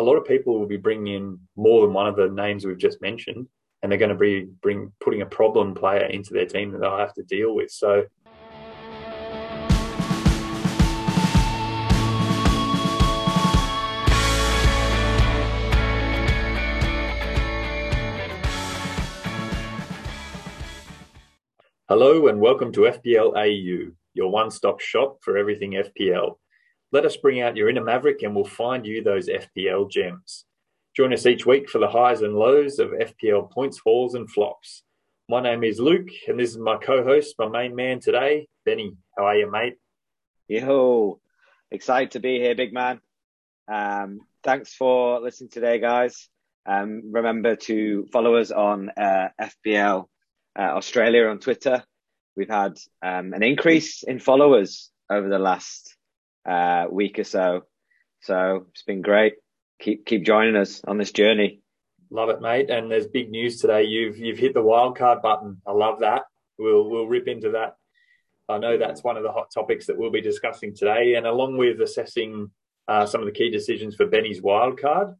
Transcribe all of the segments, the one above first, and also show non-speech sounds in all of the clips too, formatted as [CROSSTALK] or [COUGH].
a lot of people will be bringing in more than one of the names we've just mentioned, and they're going to be bring putting a problem player into their team that they'll have to deal with. So. Hello and welcome to FPL AU, your one stop shop for everything FPL. Let us bring out your inner maverick and we'll find you those FPL gems. Join us each week for the highs and lows of FPL points, falls, and flops. My name is Luke, and this is my co host, my main man today, Benny. How are you, mate? Yo, excited to be here, big man. Um, thanks for listening today, guys. Um, remember to follow us on uh, FPL uh, Australia on Twitter. We've had um, an increase in followers over the last uh, week or so. So it's been great. Keep keep joining us on this journey. Love it, mate. And there's big news today. You've you've hit the wildcard button. I love that. We'll we'll rip into that. I know that's one of the hot topics that we'll be discussing today. And along with assessing uh, some of the key decisions for Benny's wildcard,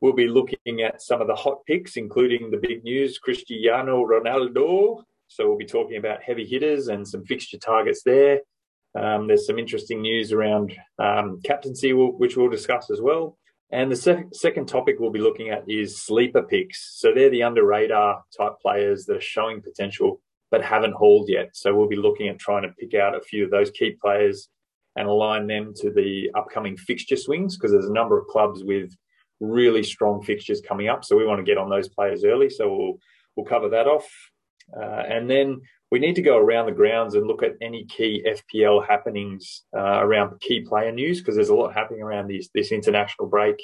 we'll be looking at some of the hot picks, including the big news, Cristiano Ronaldo. So we'll be talking about heavy hitters and some fixture targets there. Um, there's some interesting news around um, captaincy, which we'll discuss as well. And the sec- second topic we'll be looking at is sleeper picks. So they're the under radar type players that are showing potential but haven't hauled yet. So we'll be looking at trying to pick out a few of those key players and align them to the upcoming fixture swings because there's a number of clubs with really strong fixtures coming up. So we want to get on those players early. So we'll we'll cover that off. Uh, and then we need to go around the grounds and look at any key FPL happenings uh, around key player news because there's a lot happening around this this international break,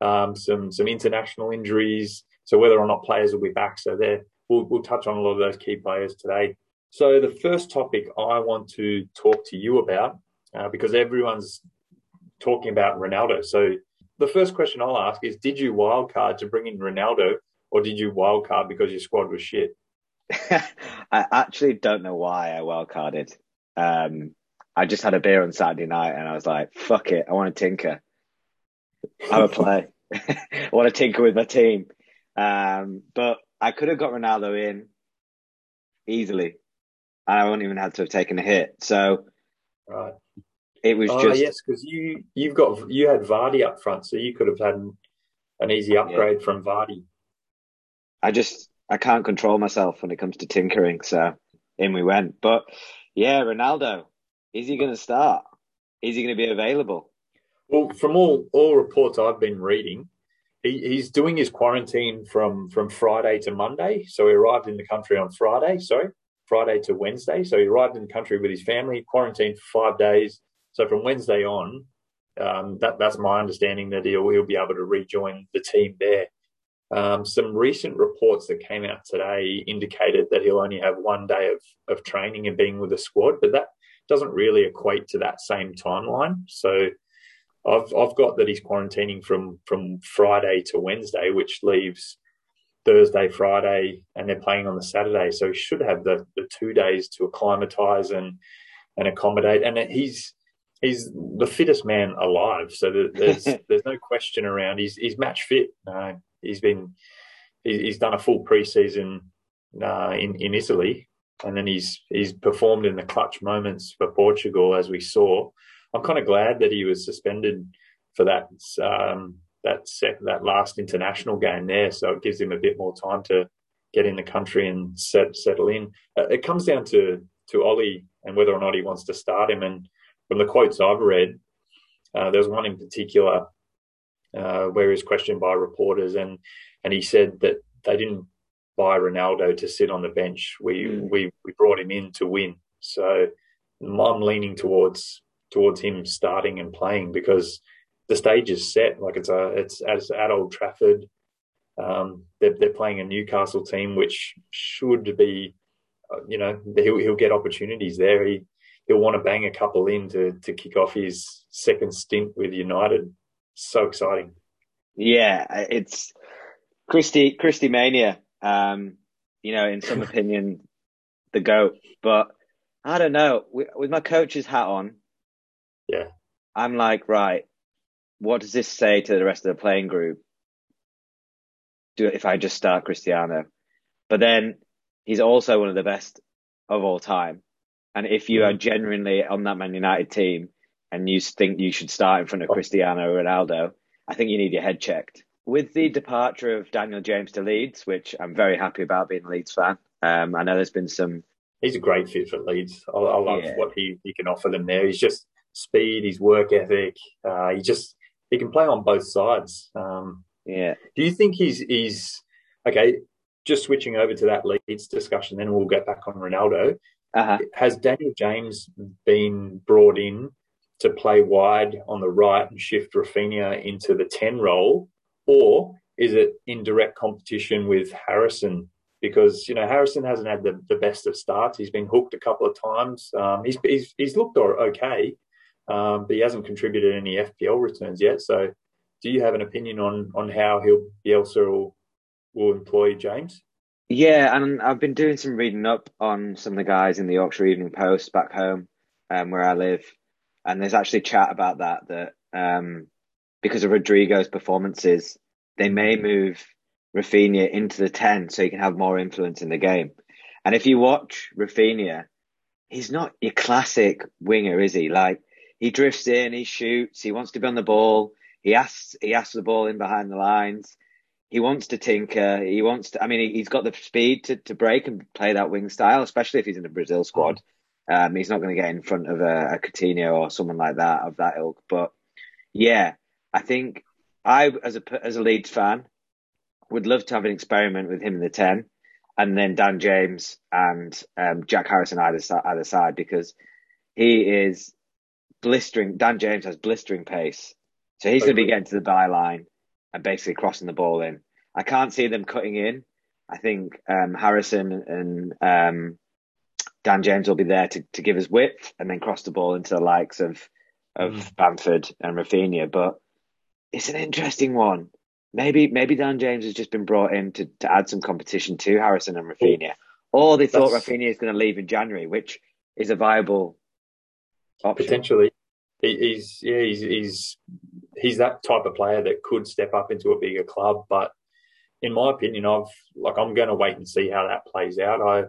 um, some some international injuries. So whether or not players will be back, so there we'll we'll touch on a lot of those key players today. So the first topic I want to talk to you about uh, because everyone's talking about Ronaldo. So the first question I'll ask is: Did you wildcard to bring in Ronaldo, or did you wildcard because your squad was shit? [LAUGHS] I actually don't know why I wildcarded. Um, I just had a beer on Saturday night and I was like, fuck it, I want to tinker. I would play. [LAUGHS] I want to tinker with my team. Um, but I could have got Ronaldo in easily. And I wouldn't even have to have taken a hit. So right. it was oh, just yes, because you you've got you had Vardy up front, so you could have had an easy upgrade yeah. from Vardy. I just I can't control myself when it comes to tinkering. So in we went. But yeah, Ronaldo, is he going to start? Is he going to be available? Well, from all all reports I've been reading, he, he's doing his quarantine from from Friday to Monday. So he arrived in the country on Friday. Sorry, Friday to Wednesday. So he arrived in the country with his family, quarantined for five days. So from Wednesday on, um, that that's my understanding that he'll he'll be able to rejoin the team there. Um, some recent reports that came out today indicated that he'll only have one day of, of training and being with the squad, but that doesn't really equate to that same timeline. So I've I've got that he's quarantining from from Friday to Wednesday, which leaves Thursday, Friday, and they're playing on the Saturday. So he should have the, the two days to acclimatise and and accommodate. And he's he's the fittest man alive. So there's [LAUGHS] there's no question around. He's he's match fit. Uh, he's been he's done a full preseason uh, in in Italy, and then he's he's performed in the clutch moments for Portugal, as we saw. I'm kind of glad that he was suspended for that um, that set, that last international game there, so it gives him a bit more time to get in the country and set, settle in. Uh, it comes down to to Ole and whether or not he wants to start him. And from the quotes I've read, uh, there's one in particular uh, where he was questioned by reporters, and and he said that they didn't buy Ronaldo to sit on the bench. We mm. we we brought him in to win. So I'm leaning towards towards him starting and playing because the stage is set. Like it's a it's as at Old Trafford. Um, they're, they're playing a Newcastle team which should be, you know, he'll he'll get opportunities there. He he'll want to bang a couple in to to kick off his second stint with United so exciting. Yeah, it's Christy Christy Mania. Um, you know, in some [LAUGHS] opinion, the goat. But I don't know. With my coach's hat on, yeah, I'm like, right, what does this say to the rest of the playing group? Do it if I just start Cristiano, but then he's also one of the best of all time. And if you are mm. genuinely on that Man United team and you think you should start in front of Cristiano Ronaldo, I think you need your head checked. With the departure of Daniel James to Leeds, which I'm very happy about being a Leeds fan, um, I know there's been some. He's a great fit for Leeds. I, I love yeah. what he, he can offer them there. He's just speed, his work ethic. Uh, he just he can play on both sides. Um, yeah. Do you think he's he's okay? Just switching over to that Leeds discussion, then we'll get back on Ronaldo. Uh-huh. Has Daniel James been brought in to play wide on the right and shift Raphinha into the 10 role? Or is it in direct competition with Harrison? Because, you know, Harrison hasn't had the, the best of starts. He's been hooked a couple of times. Um, he's, he's, he's looked okay, um, but he hasn't contributed any FPL returns yet. So do you have an opinion on, on how he'll, Bielsa will, will employ James? Yeah, and I've been doing some reading up on some of the guys in the Yorkshire Evening Post back home, um, where I live, and there's actually chat about that that um, because of Rodrigo's performances, they may move Raphinha into the ten so he can have more influence in the game. And if you watch Raphinha, he's not your classic winger, is he? Like he drifts in, he shoots, he wants to be on the ball, he asks he asks the ball in behind the lines he wants to tinker. He wants to. I mean, he's got the speed to, to break and play that wing style, especially if he's in the Brazil squad. Um, he's not going to get in front of a, a Coutinho or someone like that of that ilk. But yeah, I think I, as a as a Leeds fan, would love to have an experiment with him in the ten, and then Dan James and um, Jack Harrison either either side because he is blistering. Dan James has blistering pace, so he's going to be getting to the byline and basically crossing the ball in. I can't see them cutting in. I think um, Harrison and um, Dan James will be there to, to give us width and then cross the ball into the likes of of mm. Bamford and Raphinha. But it's an interesting one. Maybe maybe Dan James has just been brought in to, to add some competition to Harrison and Raphinha. Or they thought That's... Raphinha is going to leave in January, which is a viable option. Potentially. he's yeah, he's he's he's that type of player that could step up into a bigger club. But in my opinion, I've like I'm going to wait and see how that plays out. I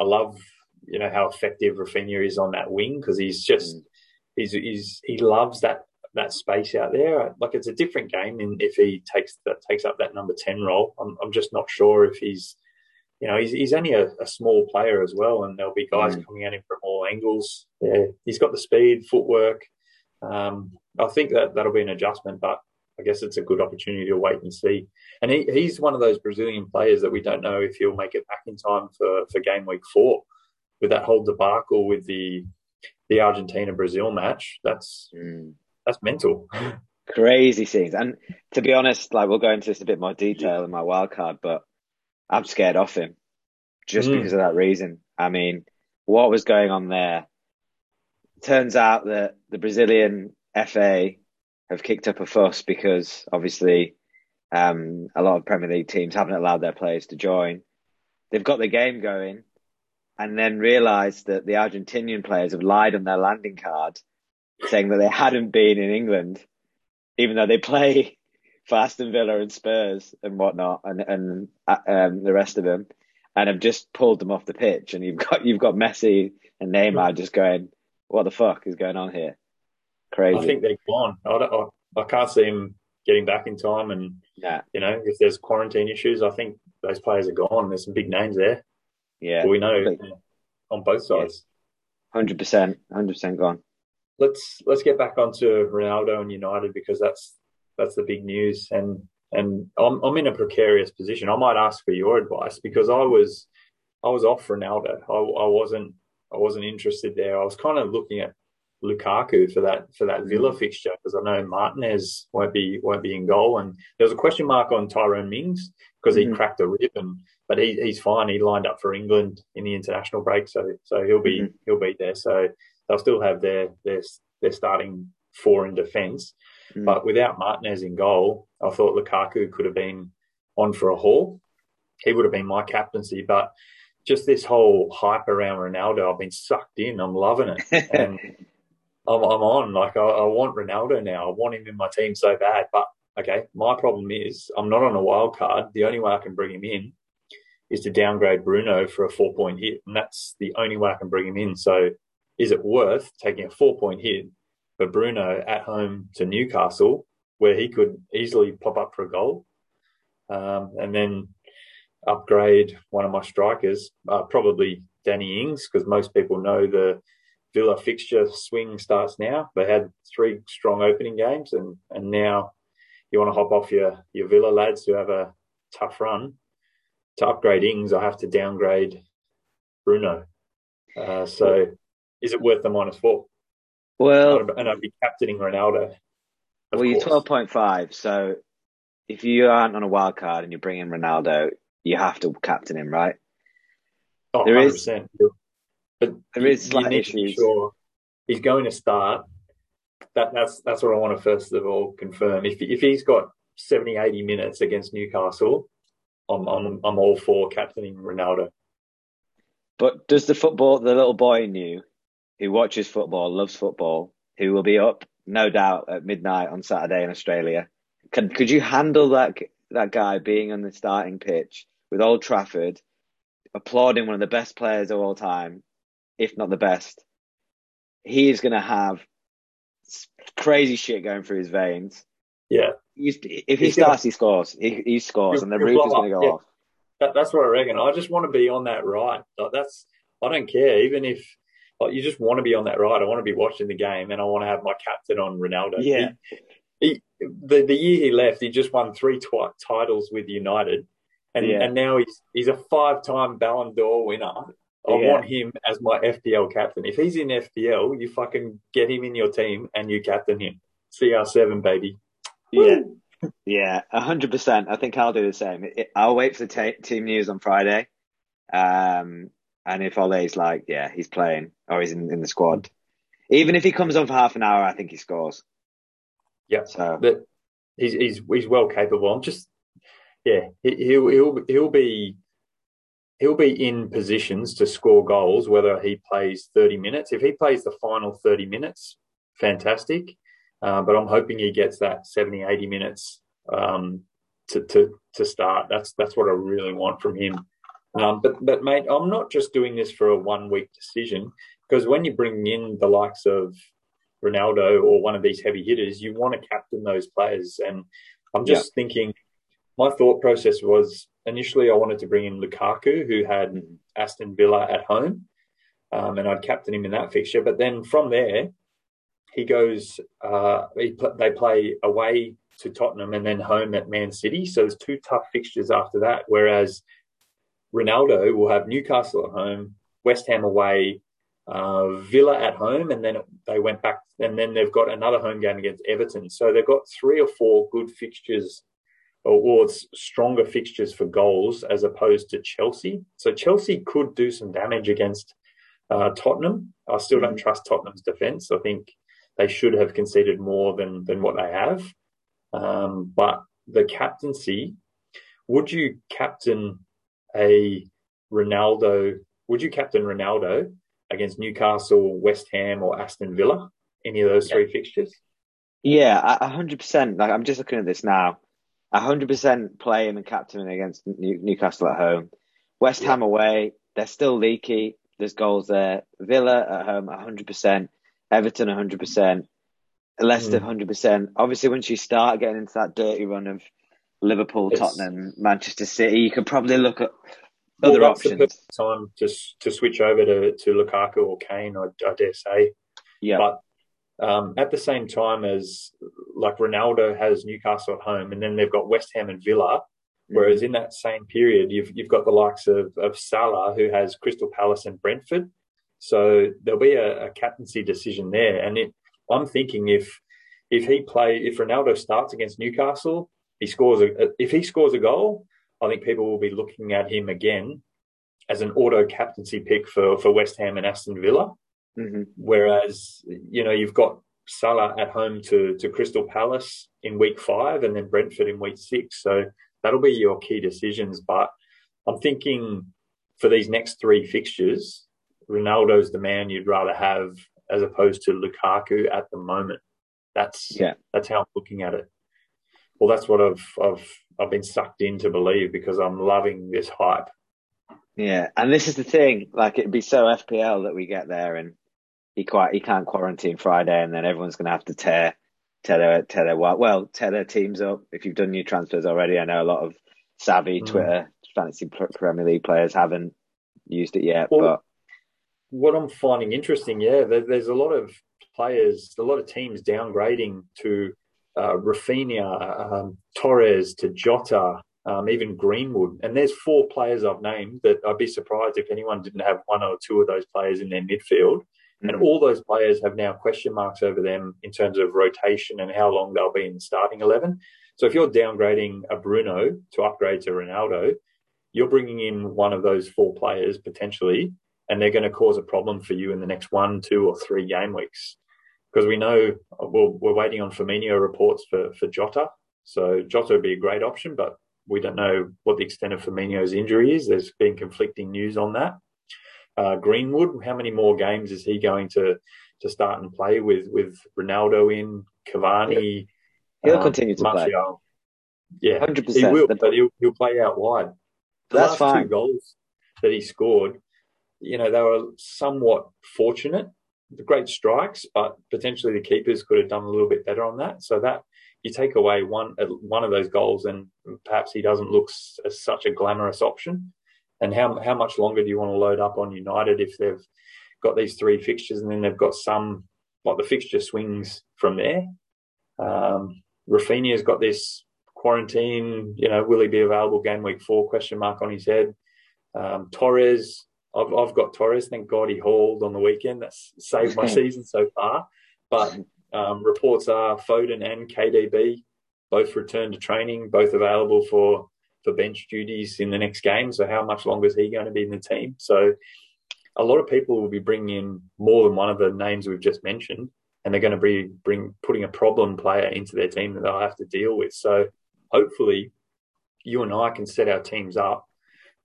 I love you know how effective Raphinha is on that wing because he's just mm. he's he's he loves that that space out there. Like it's a different game in if he takes that takes up that number ten role. I'm I'm just not sure if he's you know, he's, he's only a, a small player as well, and there'll be guys mm. coming at him from all angles. Yeah, he's got the speed, footwork. Um, I think that that'll be an adjustment, but I guess it's a good opportunity to wait and see. And he, he's one of those Brazilian players that we don't know if he'll make it back in time for, for game week four. With that whole debacle with the the Argentina Brazil match, that's mm. that's mental. Crazy scenes. And to be honest, like we'll go into this a bit more detail in my wild card, but I'm scared off him just mm. because of that reason. I mean, what was going on there? Turns out that the Brazilian FA have kicked up a fuss because obviously um, a lot of Premier League teams haven't allowed their players to join. They've got the game going and then realised that the Argentinian players have lied on their landing card saying that they hadn't been in England, even though they play [LAUGHS] for Aston Villa and Spurs and whatnot and, and uh, um, the rest of them and have just pulled them off the pitch. And you've got, [LAUGHS] you've got Messi and Neymar just going, what the fuck is going on here? Crazy. I think they're gone. I, I, I can't see him getting back in time. And, yeah. you know, if there's quarantine issues, I think those players are gone. There's some big names there. Yeah. We know on both sides. Hundred percent, hundred percent gone. Let's let's get back onto Ronaldo and United because that's that's the big news. And and I'm I'm in a precarious position. I might ask for your advice because I was I was off Ronaldo. I, I wasn't I wasn't interested there. I was kind of looking at Lukaku for that for that Villa mm. fixture because I know Martinez won't be won't be in goal, and there was a question mark on Tyrone Mings because he mm-hmm. cracked a rib, and but he, he's fine. He lined up for England in the international break, so so he'll be mm-hmm. he'll be there. So they'll still have their their their starting four in defence, mm-hmm. but without Martinez in goal, I thought Lukaku could have been on for a haul. He would have been my captaincy, but just this whole hype around Ronaldo, I've been sucked in. I'm loving it. [LAUGHS] And I'm, I'm on. Like I, I want Ronaldo now. I want him in my team so bad. But okay, my problem is I'm not on a wild card. The only way I can bring him in is to downgrade Bruno for a four point hit, and that's the only way I can bring him in. So, is it worth taking a four point hit for Bruno at home to Newcastle, where he could easily pop up for a goal, um, and then upgrade one of my strikers, uh, probably Danny Ings, because most people know the Villa fixture swing starts now. They had three strong opening games, and and now you want to hop off your your Villa lads who have a tough run. To upgrade Ings, I have to downgrade Bruno. Uh, so, is it worth the minus four? Well, and I'd be captaining Ronaldo. Well, you're twelve point five. So, if you aren't on a wild card and you bring in Ronaldo, you have to captain him, right? Oh, there 100%. is, but there is slight issues. Sure he's going to start. That, that's that's what I want to first of all confirm. If if he's got 70, 80 minutes against Newcastle, I'm I'm I'm all for captaining Ronaldo. But does the football, the little boy in you, who watches football, loves football, who will be up, no doubt, at midnight on Saturday in Australia, can could you handle that that guy being on the starting pitch with Old Trafford, applauding one of the best players of all time, if not the best. He is going to have crazy shit going through his veins. Yeah. He's, if he He's starts, gonna, he scores. He, he scores, and the roof is going to go yeah. off. That, that's what I reckon. I just want to be on that ride. Like that's I don't care, even if like you just want to be on that ride. I want to be watching the game, and I want to have my captain on Ronaldo. Yeah. He, he, the the year he left, he just won three tw- titles with United, and yeah. and now he's he's a five time Ballon d'Or winner. I yeah. want him as my FPL captain. If he's in FPL, you fucking get him in your team and you captain him. CR7, baby. Yeah. Yeah, hundred percent. I think I'll do the same. I'll wait for the team news on Friday, um, and if Ole's like, yeah, he's playing or he's in, in the squad, even if he comes on for half an hour, I think he scores. Yeah, so but he's he's he's well capable. I'm just yeah, he'll he'll he'll be he'll be in positions to score goals whether he plays 30 minutes. If he plays the final 30 minutes, fantastic. Uh, but I'm hoping he gets that 70, 80 minutes um, to, to to start. That's that's what I really want from him. Um, but but mate, I'm not just doing this for a one week decision because when you bring in the likes of Ronaldo or one of these heavy hitters, you want to captain those players. And I'm just yeah. thinking my thought process was initially I wanted to bring in Lukaku, who had Aston Villa at home, um, and I'd captain him in that fixture. But then from there, he goes, uh, he, they play away to Tottenham and then home at Man City. So there's two tough fixtures after that. Whereas Ronaldo will have Newcastle at home, West Ham away, uh, Villa at home, and then they went back, and then they've got another home game against Everton. So they've got three or four good fixtures or stronger fixtures for goals as opposed to Chelsea. So Chelsea could do some damage against uh, Tottenham. I still don't mm. trust Tottenham's defence. I think they should have conceded more than than what they have. Um, but the captaincy, would you captain a Ronaldo? Would you captain Ronaldo against Newcastle, West Ham, or Aston Villa? Any of those three fixtures? Yeah, hundred percent. Like I'm just looking at this now hundred percent playing and captaining against Newcastle at home. West yeah. Ham away, they're still leaky. There's goals there. Villa at home, hundred percent. Everton, hundred percent. Leicester, hmm. hundred mm. percent. Obviously, once you start getting into that dirty run of Liverpool, it's, Tottenham, Manchester City, you could probably look at well, other options. time to to switch over to to Lukaku or Kane, I, I dare say. Yeah. But um, at the same time as like Ronaldo has Newcastle at home, and then they've got West Ham and Villa. Whereas mm-hmm. in that same period, you've you've got the likes of of Salah who has Crystal Palace and Brentford. So there'll be a, a captaincy decision there, and it, I'm thinking if if he play if Ronaldo starts against Newcastle, he scores a if he scores a goal, I think people will be looking at him again as an auto captaincy pick for for West Ham and Aston Villa. Mm-hmm. Whereas, you know, you've got Salah at home to, to Crystal Palace in week five and then Brentford in week six. So that'll be your key decisions. But I'm thinking for these next three fixtures, Ronaldo's the man you'd rather have as opposed to Lukaku at the moment. That's yeah. That's how I'm looking at it. Well, that's what I've I've I've been sucked in to believe because I'm loving this hype. Yeah, and this is the thing. Like it'd be so FPL that we get there and he quite he can't quarantine Friday, and then everyone's going to have to tear tear their tear their well tear their teams up. If you've done your transfers already, I know a lot of savvy mm. Twitter fantasy Premier League players haven't used it yet. Well, but what I'm finding interesting, yeah, there, there's a lot of players, a lot of teams downgrading to uh, Raphinha, um, Torres, to Jota, um, even Greenwood. And there's four players I've named that I'd be surprised if anyone didn't have one or two of those players in their midfield. And all those players have now question marks over them in terms of rotation and how long they'll be in the starting 11. So if you're downgrading a Bruno to upgrade to Ronaldo, you're bringing in one of those four players potentially, and they're going to cause a problem for you in the next one, two, or three game weeks. Because we know well, we're waiting on Firmino reports for, for Jota. So Jota would be a great option, but we don't know what the extent of Firmino's injury is. There's been conflicting news on that. Uh, Greenwood, how many more games is he going to to start and play with with Ronaldo in Cavani? He'll um, continue to Martial. play. Yeah, hundred percent. He will, but he'll he'll play out wide. The That's last fine. two goals that he scored, you know, they were somewhat fortunate. The great strikes, but potentially the keepers could have done a little bit better on that. So that you take away one one of those goals, and perhaps he doesn't look as such a glamorous option. And how how much longer do you want to load up on United if they've got these three fixtures and then they've got some like the fixture swings from there? Um, Raphinha's got this quarantine. You know, will he be available game week four? Question mark on his head. Um, Torres, I've, I've got Torres. Thank God he hauled on the weekend. That's saved my [LAUGHS] season so far. But um, reports are Foden and KDB both returned to training, both available for for bench duties in the next game. So how much longer is he going to be in the team? So a lot of people will be bringing in more than one of the names we've just mentioned, and they're going to be bring putting a problem player into their team that they'll have to deal with. So hopefully, you and I can set our teams up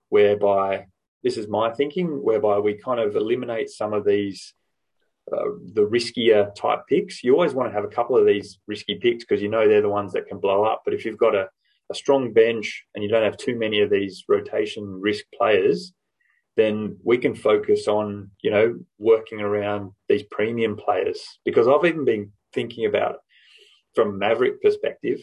whereby this is my thinking, whereby we kind of eliminate some of these uh, the riskier type picks. You always want to have a couple of these risky picks because you know they're the ones that can blow up. But if you've got a a strong bench and you don't have too many of these rotation risk players, then we can focus on, you know, working around these premium players. Because I've even been thinking about from Maverick perspective.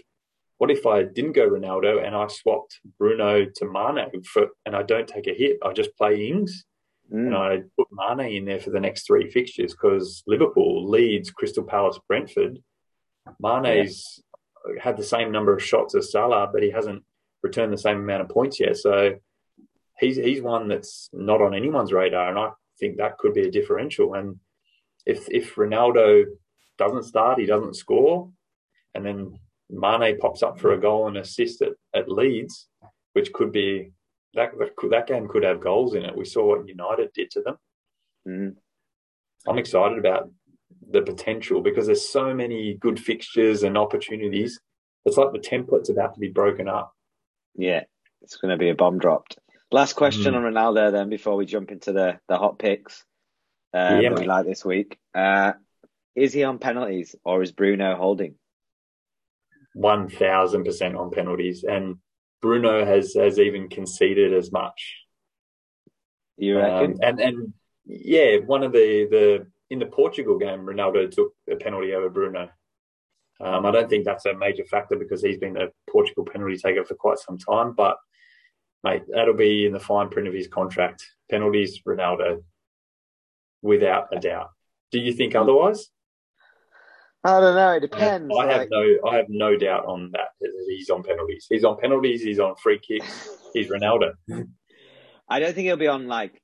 What if I didn't go Ronaldo and I swapped Bruno to Mane for, and I don't take a hit? I just play Ings mm. and I put Mane in there for the next three fixtures because Liverpool, Leeds, Crystal Palace, Brentford. Mane's had the same number of shots as Salah, but he hasn't returned the same amount of points yet. So he's he's one that's not on anyone's radar, and I think that could be a differential. And if if Ronaldo doesn't start, he doesn't score, and then Mane pops up for a goal and assist at, at Leeds, which could be that that, could, that game could have goals in it. We saw what United did to them. Mm. I'm excited about the potential because there's so many good fixtures and opportunities. It's like the template's about to be broken up. Yeah, it's going to be a bomb dropped. Last question mm. on Ronaldo then before we jump into the, the hot picks uh, yeah, that we like this week. Uh, is he on penalties or is Bruno holding? 1000% on penalties. And Bruno has, has even conceded as much. You reckon? Um, and, and yeah, one of the, the in the Portugal game, Ronaldo took a penalty over Bruno. Um, I don't think that's a major factor because he's been a Portugal penalty taker for quite some time. But mate, that'll be in the fine print of his contract. Penalties, Ronaldo, without a doubt. Do you think otherwise? I don't know. It depends. I have, like... no, I have no doubt on that. He's on penalties. He's on penalties. He's on free kicks. He's Ronaldo. [LAUGHS] I don't think he'll be on like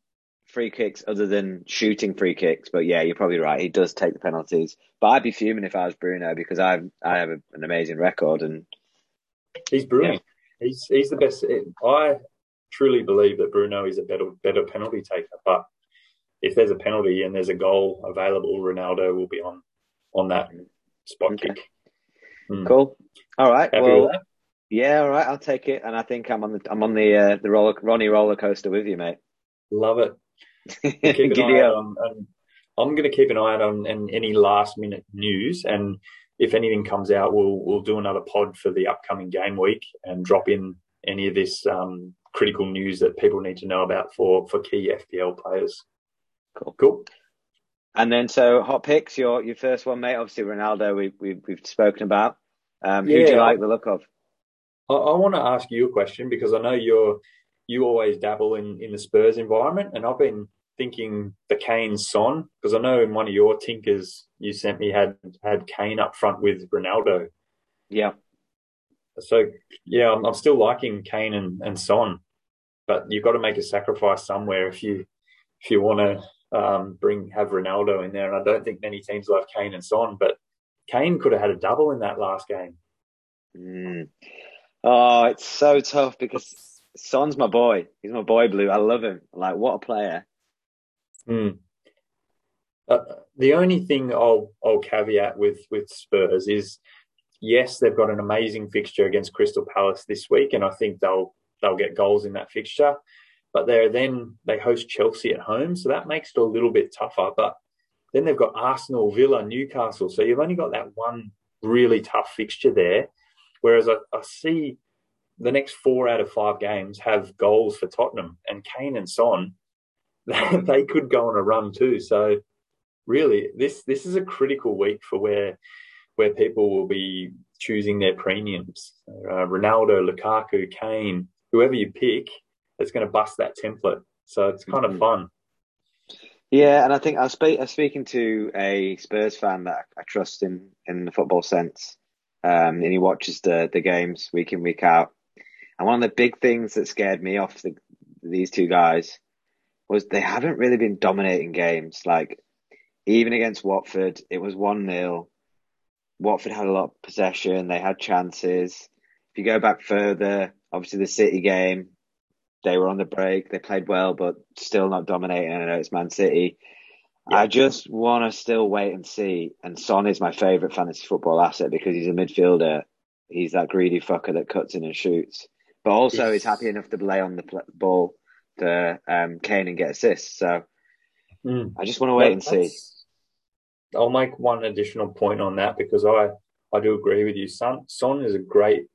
free kicks other than shooting free kicks. But yeah, you're probably right. He does take the penalties. But I'd be fuming if I was Bruno because I I have a, an amazing record and he's brilliant. Yeah. He's he's the best. I truly believe that Bruno is a better better penalty taker. But if there's a penalty and there's a goal available, Ronaldo will be on on that spot okay. kick. Mm. Cool. All right. Happy well, yeah. All right. I'll take it. And I think I'm on the I'm on the uh, the roller Ronnie roller coaster with you, mate. Love it. [LAUGHS] keep an eye on, on, I'm going to keep an eye out on, on any last minute news, and if anything comes out, we'll we'll do another pod for the upcoming game week and drop in any of this um, critical news that people need to know about for for key FPL players. Cool. Cool. And then, so hot picks, your your first one, mate. Obviously, Ronaldo. We, we we've spoken about. Um, who do you like the look of? I, I want to ask you a question because I know you're you always dabble in in the Spurs environment, and I've been thinking the Kane Son because I know in one of your tinkers you sent me had had Kane up front with Ronaldo. Yeah. So yeah, I'm, I'm still liking Kane and, and Son, but you've got to make a sacrifice somewhere if you if you want to um, bring have Ronaldo in there. And I don't think many teams like Kane and Son, but Kane could have had a double in that last game. Mm. Oh, it's so tough because Son's my boy. He's my boy, Blue. I love him. Like, what a player. Mm. Uh, the only thing I'll I'll caveat with with Spurs is yes, they've got an amazing fixture against Crystal Palace this week, and I think they'll they'll get goals in that fixture. But they're then they host Chelsea at home, so that makes it a little bit tougher. But then they've got Arsenal, Villa, Newcastle, so you've only got that one really tough fixture there. Whereas I, I see the next four out of five games have goals for Tottenham, and Kane and Son, [LAUGHS] they could go on a run too. So really, this this is a critical week for where where people will be choosing their premiums. Uh, Ronaldo, Lukaku, Kane, whoever you pick, it's going to bust that template. So it's kind mm-hmm. of fun. Yeah, and I think I was, spe- I was speaking to a Spurs fan that I trust in in the football sense, um, and he watches the the games week in week out. And one of the big things that scared me off the, these two guys was they haven't really been dominating games. Like even against Watford, it was one 0 Watford had a lot of possession. They had chances. If you go back further, obviously the City game, they were on the break. They played well, but still not dominating. I know it's Man City. Yeah. I just want to still wait and see. And Son is my favourite fantasy football asset because he's a midfielder. He's that greedy fucker that cuts in and shoots, but also yes. is happy enough to lay on the ball to um, Kane and get assists. So mm. I just want to wait and see. I'll make one additional point on that because I, I do agree with you. Son, Son is a great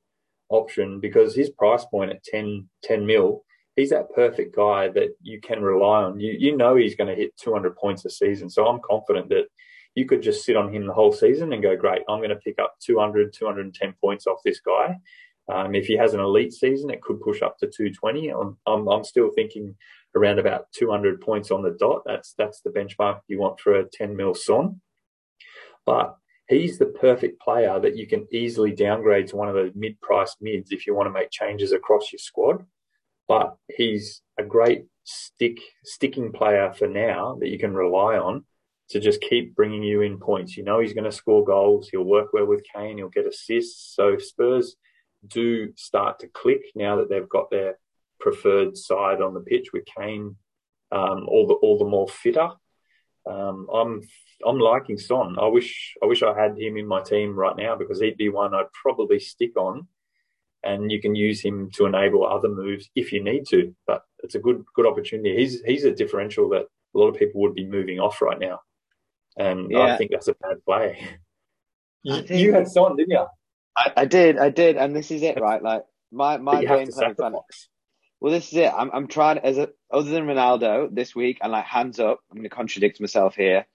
option because his price point at 10, 10 mil, he's that perfect guy that you can rely on. You, you know he's going to hit 200 points a season. So I'm confident that you could just sit on him the whole season and go, great, I'm going to pick up 200, 210 points off this guy. Um, if he has an elite season, it could push up to 220. I'm, I'm, I'm, still thinking around about 200 points on the dot. That's that's the benchmark you want for a 10 mil son but he's the perfect player that you can easily downgrade to one of those mid-price mids if you want to make changes across your squad. But he's a great stick sticking player for now that you can rely on to just keep bringing you in points. You know he's going to score goals. He'll work well with Kane. He'll get assists. So Spurs do start to click now that they've got their preferred side on the pitch with Kane um, all the all the more fitter. Um, I'm I'm liking Son. I wish I wish I had him in my team right now because he'd be one I'd probably stick on, and you can use him to enable other moves if you need to. But it's a good good opportunity. He's he's a differential that a lot of people would be moving off right now, and yeah. I think that's a bad play. you, you, had Son, didn't you? I, I, did, I did, and this is it, right? Like my my game plan. Well, this is it. I'm I'm trying as a other than Ronaldo this week, and like hands up, I'm going to contradict myself here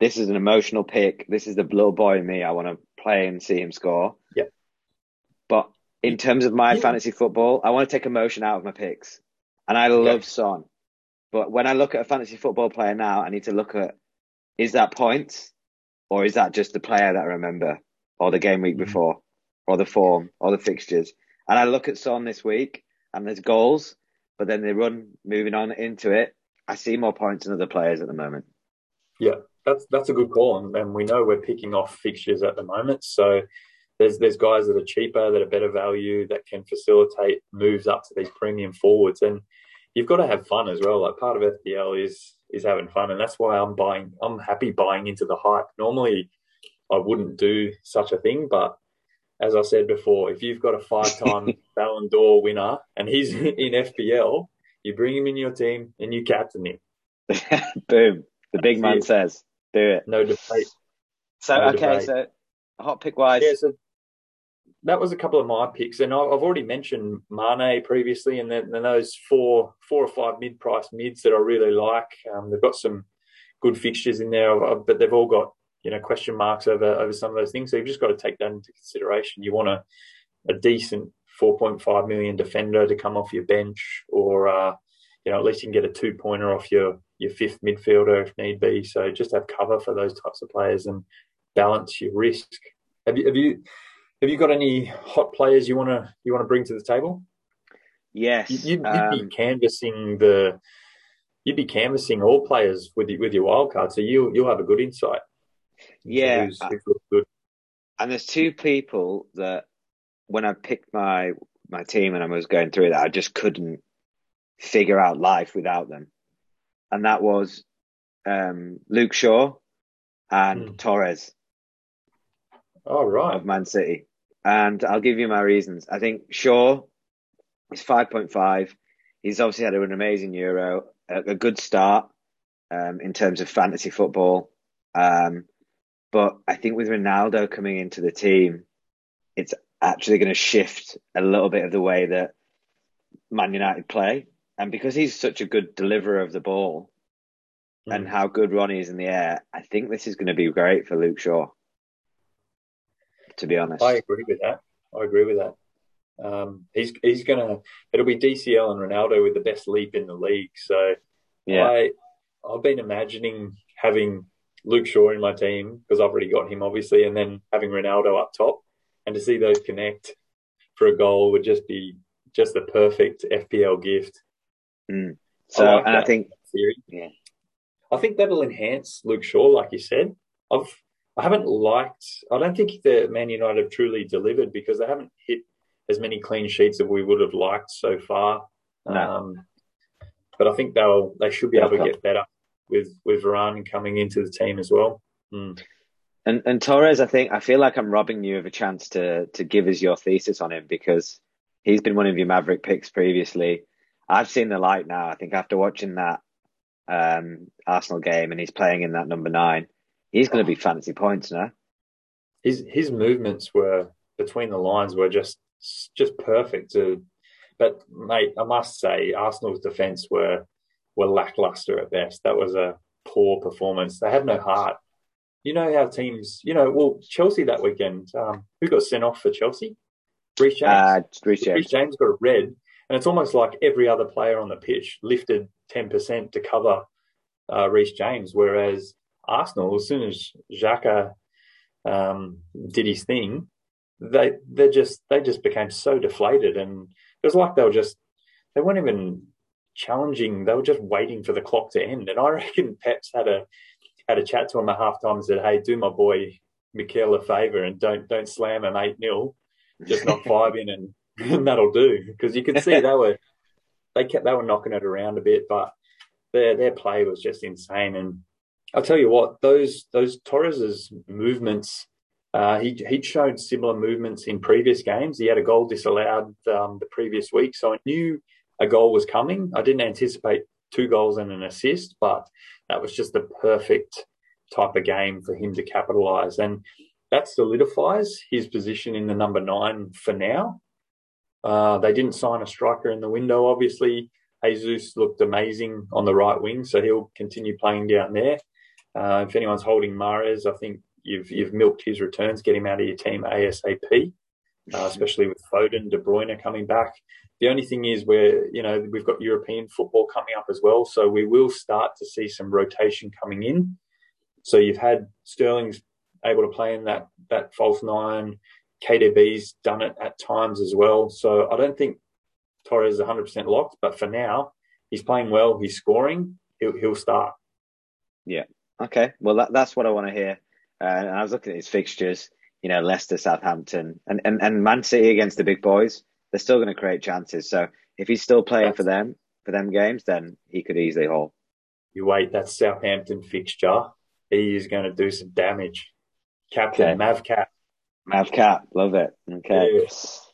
this is an emotional pick. This is the little boy in me. I want to play and see him score. Yeah. But in terms of my yeah. fantasy football, I want to take emotion out of my picks. And I love yeah. Son. But when I look at a fantasy football player now, I need to look at is that points or is that just the player that I remember or the game week mm-hmm. before or the form or the fixtures? And I look at Son this week and there's goals, but then they run moving on into it. I see more points than other players at the moment. Yeah, that's that's a good call, and, and we know we're picking off fixtures at the moment. So there's there's guys that are cheaper, that are better value, that can facilitate moves up to these premium forwards, and you've got to have fun as well. Like part of FPL is is having fun, and that's why I'm buying. I'm happy buying into the hype. Normally, I wouldn't do such a thing, but as I said before, if you've got a five-time [LAUGHS] Ballon d'Or winner and he's in FPL, you bring him in your team and you captain him. [LAUGHS] Boom. The big man says. Do it. No debate. So No okay, debate. so hot pick wise, Yeah, so that was a couple of my picks, and I've already mentioned Mane previously, and then, then those four, four or five mid-price mids that I really like. Um, they've got some good fixtures in there, uh, but they've all got you know question marks over over some of those things. So you've just got to take that into consideration. You want a a decent 4.5 million defender to come off your bench, or uh, you know at least you can get a two pointer off your your fifth midfielder if need be. So just have cover for those types of players and balance your risk. Have you have you have you got any hot players you want to you want to bring to the table? yes. You, you'd, you'd um, be canvassing the you'd be canvassing all players with your, with your wild card, so you you'll have a good insight. Yeah, looked good. and there's two people that when I picked my my team and I was going through that, I just couldn't figure out life without them, and that was um, Luke Shaw and Hmm. Torres Oh right, of Man City. And I'll give you my reasons. I think Shaw is five point five. He's obviously had an amazing Euro, a, a good start um, in terms of fantasy football. Um, but I think with Ronaldo coming into the team, it's actually going to shift a little bit of the way that Man United play. And because he's such a good deliverer of the ball and Mm. how good Ronnie is in the air, I think this is going to be great for Luke Shaw. To be honest, I agree with that. I agree with that. Um, he's he's gonna. It'll be DCL and Ronaldo with the best leap in the league. So yeah, I I've been imagining having Luke Shaw in my team because I've already got him obviously, and then having Ronaldo up top, and to see those connect for a goal would just be just the perfect FPL gift. so like and I think theory. Yeah. I think that'll enhance Luke Shaw, like you said. I've I haven't liked. I don't think the Man United have truly delivered because they haven't hit as many clean sheets as we would have liked so far. No. Um, but I think they'll they should be They'll able to get better with with Varane coming into the team as well. Mm. And and Torres, I think I feel like I'm robbing you of a chance to to give us your thesis on him because he's been one of your Maverick picks previously. I've seen the light now. I think after watching that um, Arsenal game and he's playing in that number nine, he's going to be fantasy points now. His his movements were between the lines were just just perfect. To, but mate, I must say Arsenal's defence were were lackluster at best. That was a poor performance. They had no heart. You know how teams, you know, well Chelsea that weekend. Um, who got sent off for Chelsea? Reece James. Uh, Reece James. Reece James got a red, and it's almost like every other player on the pitch lifted ten percent to cover uh, Reece James, whereas Arsenal, as soon as Xhaka um, did his thing, they they just they just became so deflated, and it was like they were just they weren't even challenging; they were just waiting for the clock to end. And I [LAUGHS] reckon Pep's had a had a chat to him at halftime and said, "Hey, do my boy Mikel a favour and don't don't slam him eight 0 Just knock [LAUGHS] five in, and, and that'll do." Because you could see they were they kept they were knocking it around a bit, but their their play was just insane. And I'll tell you what, those those Torres's movements, uh, he he'd showed similar movements in previous games. He had a goal disallowed um, the previous week, so I knew a goal was coming. I didn't anticipate two goals and an assist, but that was just the perfect type of game for him to capitalise, and that solidifies his position in the number nine for now. Uh, they didn't sign a striker in the window, obviously. Jesus looked amazing on the right wing, so he'll continue playing down there. Uh, if anyone's holding Mahrez, I think you've you've milked his returns, get him out of your team ASAP, uh, especially with Foden, De Bruyne coming back. The only thing is, where you know we've got European football coming up as well, so we will start to see some rotation coming in. So you've had Sterling's able to play in that that false nine. KDB's done it at times as well. So I don't think Torres is 100% locked, but for now, he's playing well. He's scoring. He'll, he'll start. Yeah. Okay, well that, that's what I want to hear. Uh, and I was looking at his fixtures. You know, Leicester, Southampton, and and and Man City against the big boys. They're still going to create chances. So if he's still playing That's- for them for them games, then he could easily haul. You wait, that Southampton fixture. He is going to do some damage. Captain Okay. Mav Cap. Love it. Okay. Yes.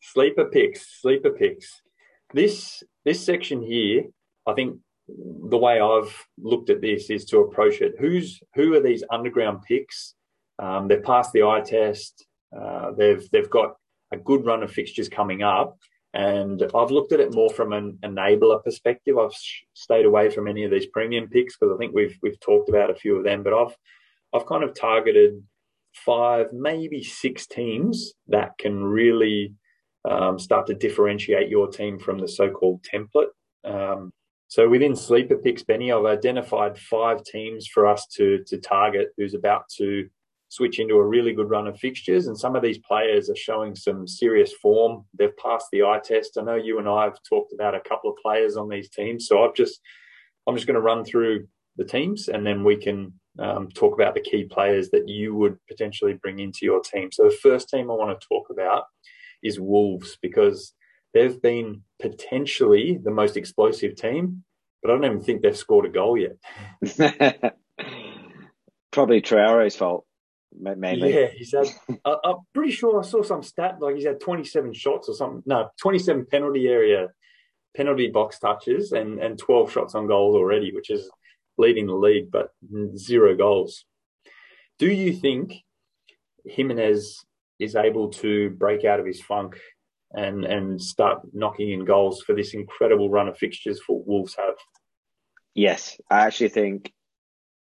Sleeper picks, sleeper picks. This this section here, I think the way I've looked at this is to approach it. Who's who are these underground picks? Um, they've passed the eye test. Uh, they've they've got a good run of fixtures coming up, and I've looked at it more from an enabler perspective. I've stayed away from any of these premium picks because I think we've we've talked about a few of them, but I've I've kind of targeted five, maybe six teams that can really um, start to differentiate your team from the so-called template. Um, so within sleeper picks, Benny, I've identified five teams for us to to target who's about to switch into a really good run of fixtures. And some of these players are showing some serious form. They've passed the eye test. I know you and I have talked about a couple of players on these teams. So I've just I'm just going to run through the teams and then we can um, talk about the key players that you would potentially bring into your team. So the first team I want to talk about is Wolves because they've been potentially the most explosive team, but I don't even think they've scored a goal yet. [LAUGHS] Probably Traore's fault, mainly. Yeah, he's [LAUGHS] had. I, I'm pretty sure I saw some stat like he's had 27 shots or something. No, 27 penalty area, penalty box touches, and and 12 shots on goals already, which is leading the league, but zero goals. Do you think Jimenez is able to break out of his funk and and start knocking in goals for this incredible run of fixtures for Wolves have? Yes, I actually think,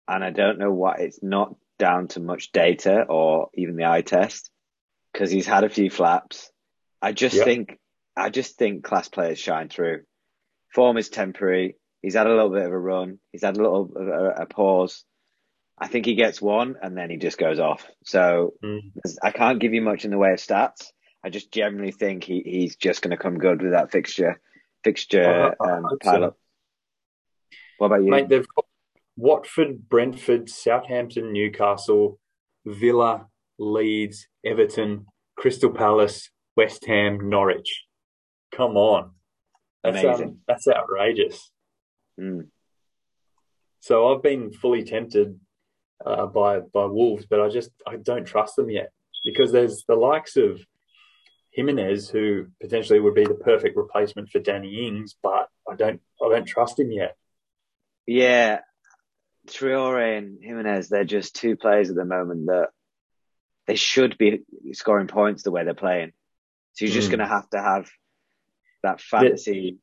and I don't know what it's not down to much data or even the eye test because he's had a few flaps. I just yep. think I just think class players shine through. Form is temporary. He's had a little bit of a run. He's had a little a, a pause. I think he gets one and then he just goes off. So mm. I can't give you much in the way of stats. I just generally think he, he's just going to come good with that fixture fixture um, pilot. What about you? Mate, they've got Watford, Brentford, Southampton, Newcastle, Villa, Leeds, Everton, Crystal Palace, West Ham, Norwich. Come on. That's, um, Amazing. Um, that's outrageous. Mm. So I've been fully tempted uh, by by Wolves, but I just I don't trust them yet because there's the likes of Jimenez who potentially would be the perfect replacement for Danny Ings, but I don't I don't trust him yet. Yeah, Traore and Jimenez, they're just two players at the moment that they should be scoring points the way they're playing. So you're just mm. going to have to have that fantasy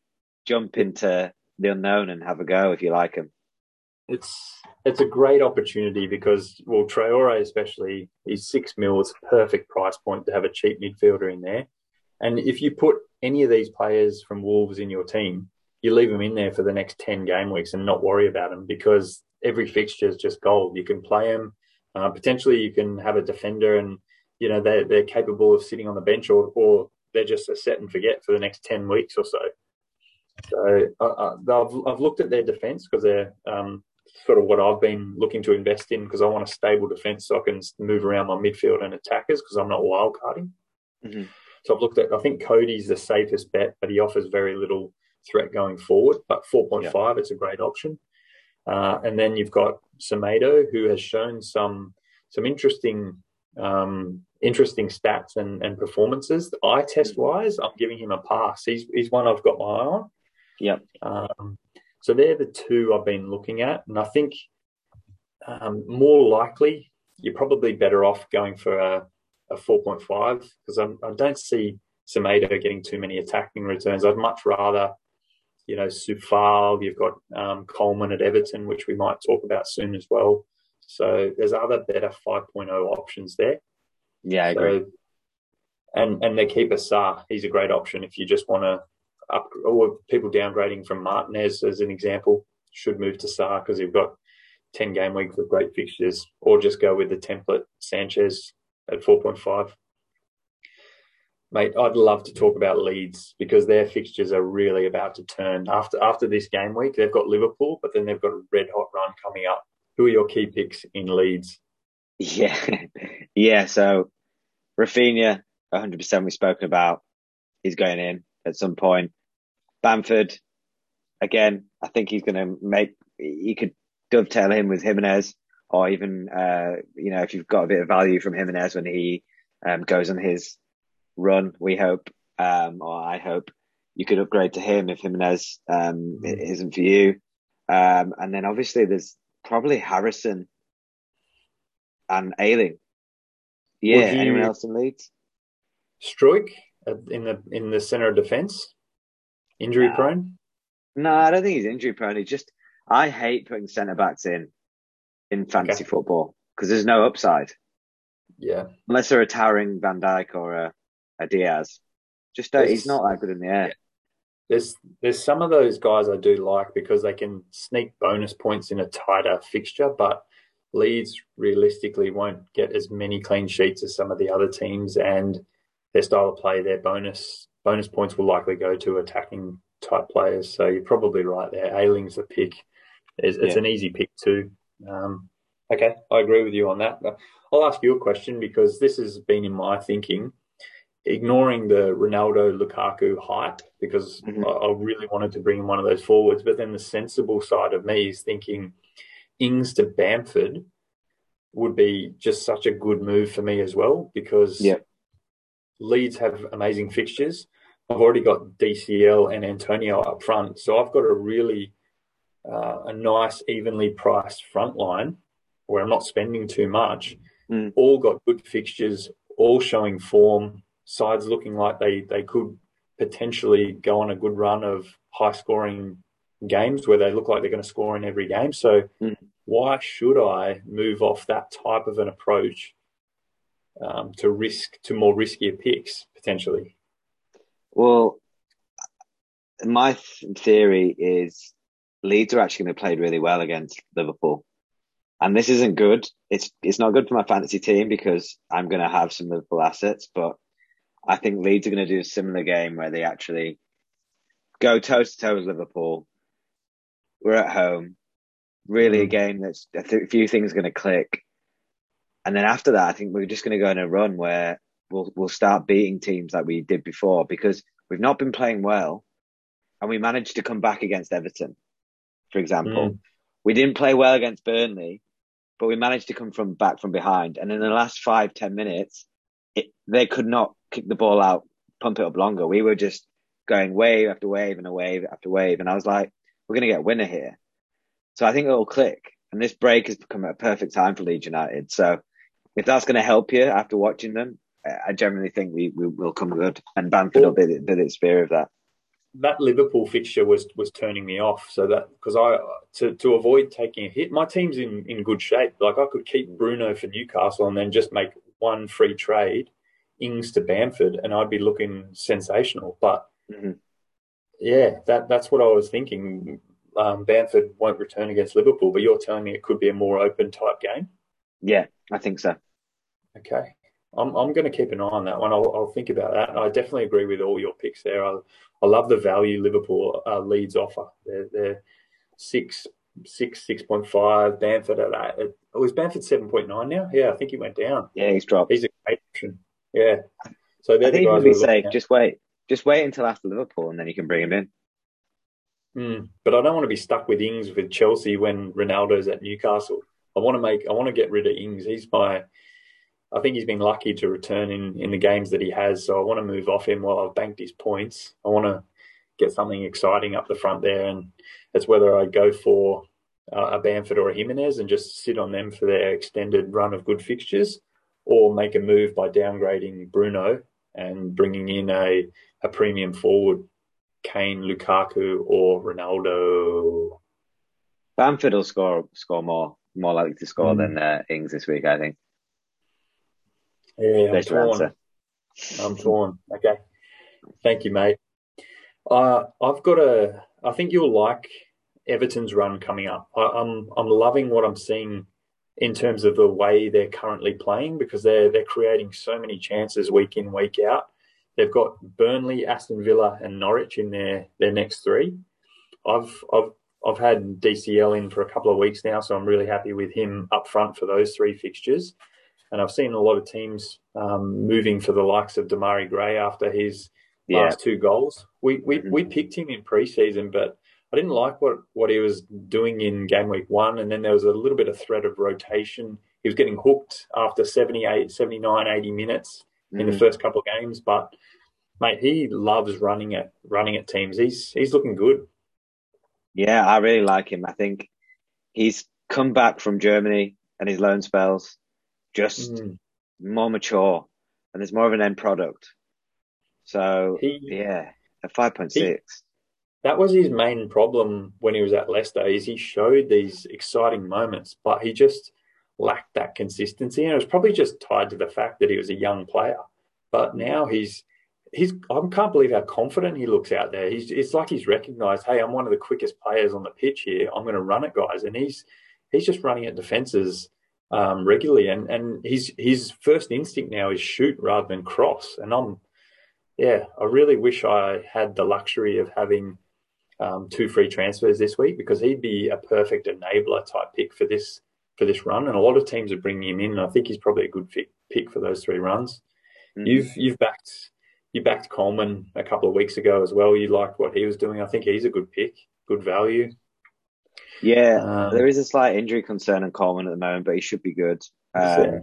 jump into the unknown and have a go if you like him. It's it's a great opportunity because well Traore especially he's six mil it's a perfect price point to have a cheap midfielder in there. And if you put any of these players from Wolves in your team, you leave them in there for the next 10 game weeks and not worry about them because every fixture is just gold. You can play them. Uh, potentially, you can have a defender and, you know, they're, they're capable of sitting on the bench or, or they're just a set and forget for the next 10 weeks or so. So uh, uh I've, I've looked at their defence because they're um, sort of what I've been looking to invest in because I want a stable defence so I can move around my midfield and attackers because I'm not wildcarding. Mm-hmm. So I've looked at, I think Cody's the safest bet, but he offers very little threat going forward. But 4.5, yeah. it's a great option. Uh, and then you've got Semedo, who has shown some some interesting um, interesting stats and, and performances. Eye test wise, I'm giving him a pass. He's he's one I've got my eye on. Yep. Um, so they're the two I've been looking at, and I think um, more likely you're probably better off going for a, a 4.5 because I don't see Semedo getting too many attacking returns. I'd much rather, you know, Coufal. You've got um, Coleman at Everton, which we might talk about soon as well. So there's other better 5.0 options there. Yeah, I agree. And and their keeper Sá, he's a great option if you just want to up or people downgrading from Martinez as an example should move to Sá because you've got 10 game weeks of great fixtures, or just go with the template Sanchez at 4.5. Mate, I'd love to talk about Leeds because their fixtures are really about to turn. After after this game week, they've got Liverpool, but then they've got a red hot run coming up. Who are your key picks in Leeds? Yeah, [LAUGHS] yeah. So Raphinha, 100% we've spoken about. He's going in at some point. Bamford, again, I think he's going to make, you could dovetail him with Jimenez or even, uh, you know, if you've got a bit of value from Jimenez when he um, goes on his run, we hope, um, or I hope you could upgrade to him if Jimenez um, isn't for you. Um, and then obviously there's probably Harrison and Ayling. Yeah, anyone else in Leeds? Struijk uh, in the in the center of defence, injury Nah. prone. No, I don't think he's injury prone. He just I hate putting centre backs in in fantasy football because there's no upside Yeah, unless they're a towering Van Dijk or a Dias. Just don't, he's not that good in the air. there's there's some of those guys I do like because they can sneak bonus points in a tighter fixture, but Leeds realistically won't get as many clean sheets as some of the other teams, and their style of play, their bonus bonus points will likely go to attacking type players. So you're probably right there. Ayling's the pick. It's, it's Yeah. an easy pick too. Um, okay, I agree with you on that. I'll ask you a question because this has been in my thinking. Ignoring the Ronaldo Lukaku hype because Mhm. I, I really wanted to bring in one of those forwards, but then the sensible side of me is thinking Ings to Bamford would be just such a good move for me as well because Yeah. Leeds have amazing fixtures. I've already got DCL and Antonio up front, so I've got a really uh, a nice, evenly priced front line where I'm not spending too much. Mm. All got good fixtures, all showing form. Sides looking like they they could potentially go on a good run of high scoring games where they look like they're going to score in every game. So Mm. why should I move off that type of an approach um, to risk to more riskier picks potentially? Well, my theory is Leeds are actually going to play really well against Liverpool, and this isn't good. It's it's not good for my fantasy team because I'm going to have some Liverpool assets, but I think Leeds are going to do a similar game where they actually go toe to toe with Liverpool. We're at home, really a Mm. game that's a th- few things going to click, and then after that, I think we're just going to go on a run where we'll we'll start beating teams like we did before because we've not been playing well, and we managed to come back against Everton, for example. Mm. We didn't play well against Burnley, but we managed to come from back from behind. And in the last five ten minutes, it, they could not kick the ball out, pump it up longer. We were just going wave after wave and a wave after wave, and I was like, we're going to get a winner here. So I think it'll click. And this break has become a perfect time for Leeds United. So if that's going to help you after watching them, I generally think we, we will come good. And Bamford will be, be the spear of that. that Liverpool fixture was was turning me off. So that because I to to avoid taking a hit, my team's in in good shape. Like I could keep Bruno for Newcastle and then just make one free trade, Ings to Bamford, and I'd be looking sensational. But Mhm. yeah, that that's what I was thinking. Um, Bamford won't return against Liverpool, but you're telling me it could be a more open type game. Yeah, I think so. Okay. I'm I'm going to keep an eye on that one. I'll, I'll think about that. I definitely agree with all your picks there. I, I love the value Liverpool uh, leads offer. They're, they're six six six point five. Bamford at eight. Oh, is Bamford seven point nine now? Yeah, I think he went down. Yeah, he's dropped. He's a great option. Yeah. So they're I the think guys he'd be safe. Just wait. Just wait until after Liverpool and then you can bring him in. Mm, but I don't want to be stuck with Ings with Chelsea when Ronaldo's at Newcastle. I want to make. I want to get rid of Ings. He's my. I think he's been lucky to return in in the games that he has. So I want to move off him while I've banked his points. I want to get something exciting up the front there, and it's whether I go for uh, a Bamford or a Jimenez and just sit on them for their extended run of good fixtures, or make a move by downgrading Bruno and bringing in a a premium forward Kane, Lukaku, or Ronaldo. Bamford will score score more, more likely to score Mm. than uh, Ings this week, I think. Yeah, I'm torn. answer. I'm torn. Okay, thank you, mate. Uh, I've got a. I think you'll like Everton's run coming up. I, I'm I'm loving what I'm seeing in terms of the way they're currently playing because they're they're creating so many chances week in week out. They've got Burnley, Aston Villa, and Norwich in their their next three. I've I've I've had DCL in for a couple of weeks now, so I'm really happy with him up front for those three fixtures. And I've seen a lot of teams um, moving for the likes of Demarai Gray after his Yeah. last two goals. We we, we picked him in preseason, but I didn't like what, what he was doing in game week one. And then there was a little bit of threat of rotation. He was getting hooked after 78, 79, 80 minutes in the Mm. first couple of games. But mate, he loves running at running at teams. He's he's looking good. Yeah, I really like him. I think he's come back from Germany and his loan spells just mm. more mature and there's more of an end product. So he, yeah, at five point six. That was his main problem when he was at Leicester. Is he showed these exciting moments, but he just lacked that consistency, and it was probably just tied to the fact that he was a young player. But now he's he's I can't believe how confident he looks out there. He's it's like he's recognised, hey, I'm one of the quickest players on the pitch here. I'm going to run it, guys, and he's he's just running at defences um, regularly, and and his his first instinct now is shoot rather than cross. And I'm yeah, I really wish I had the luxury of having um, two free transfers this week because he'd be a perfect enabler type pick for this for this run. And a lot of teams are bringing him in. And I think he's probably a good fit, pick for those three runs. Mm-hmm. You've you've backed you backed Coleman a couple of weeks ago as well. You liked what he was doing. I think he's a good pick, good value. Yeah, um, there is a slight injury concern in Coleman at the moment, but he should be good. Um,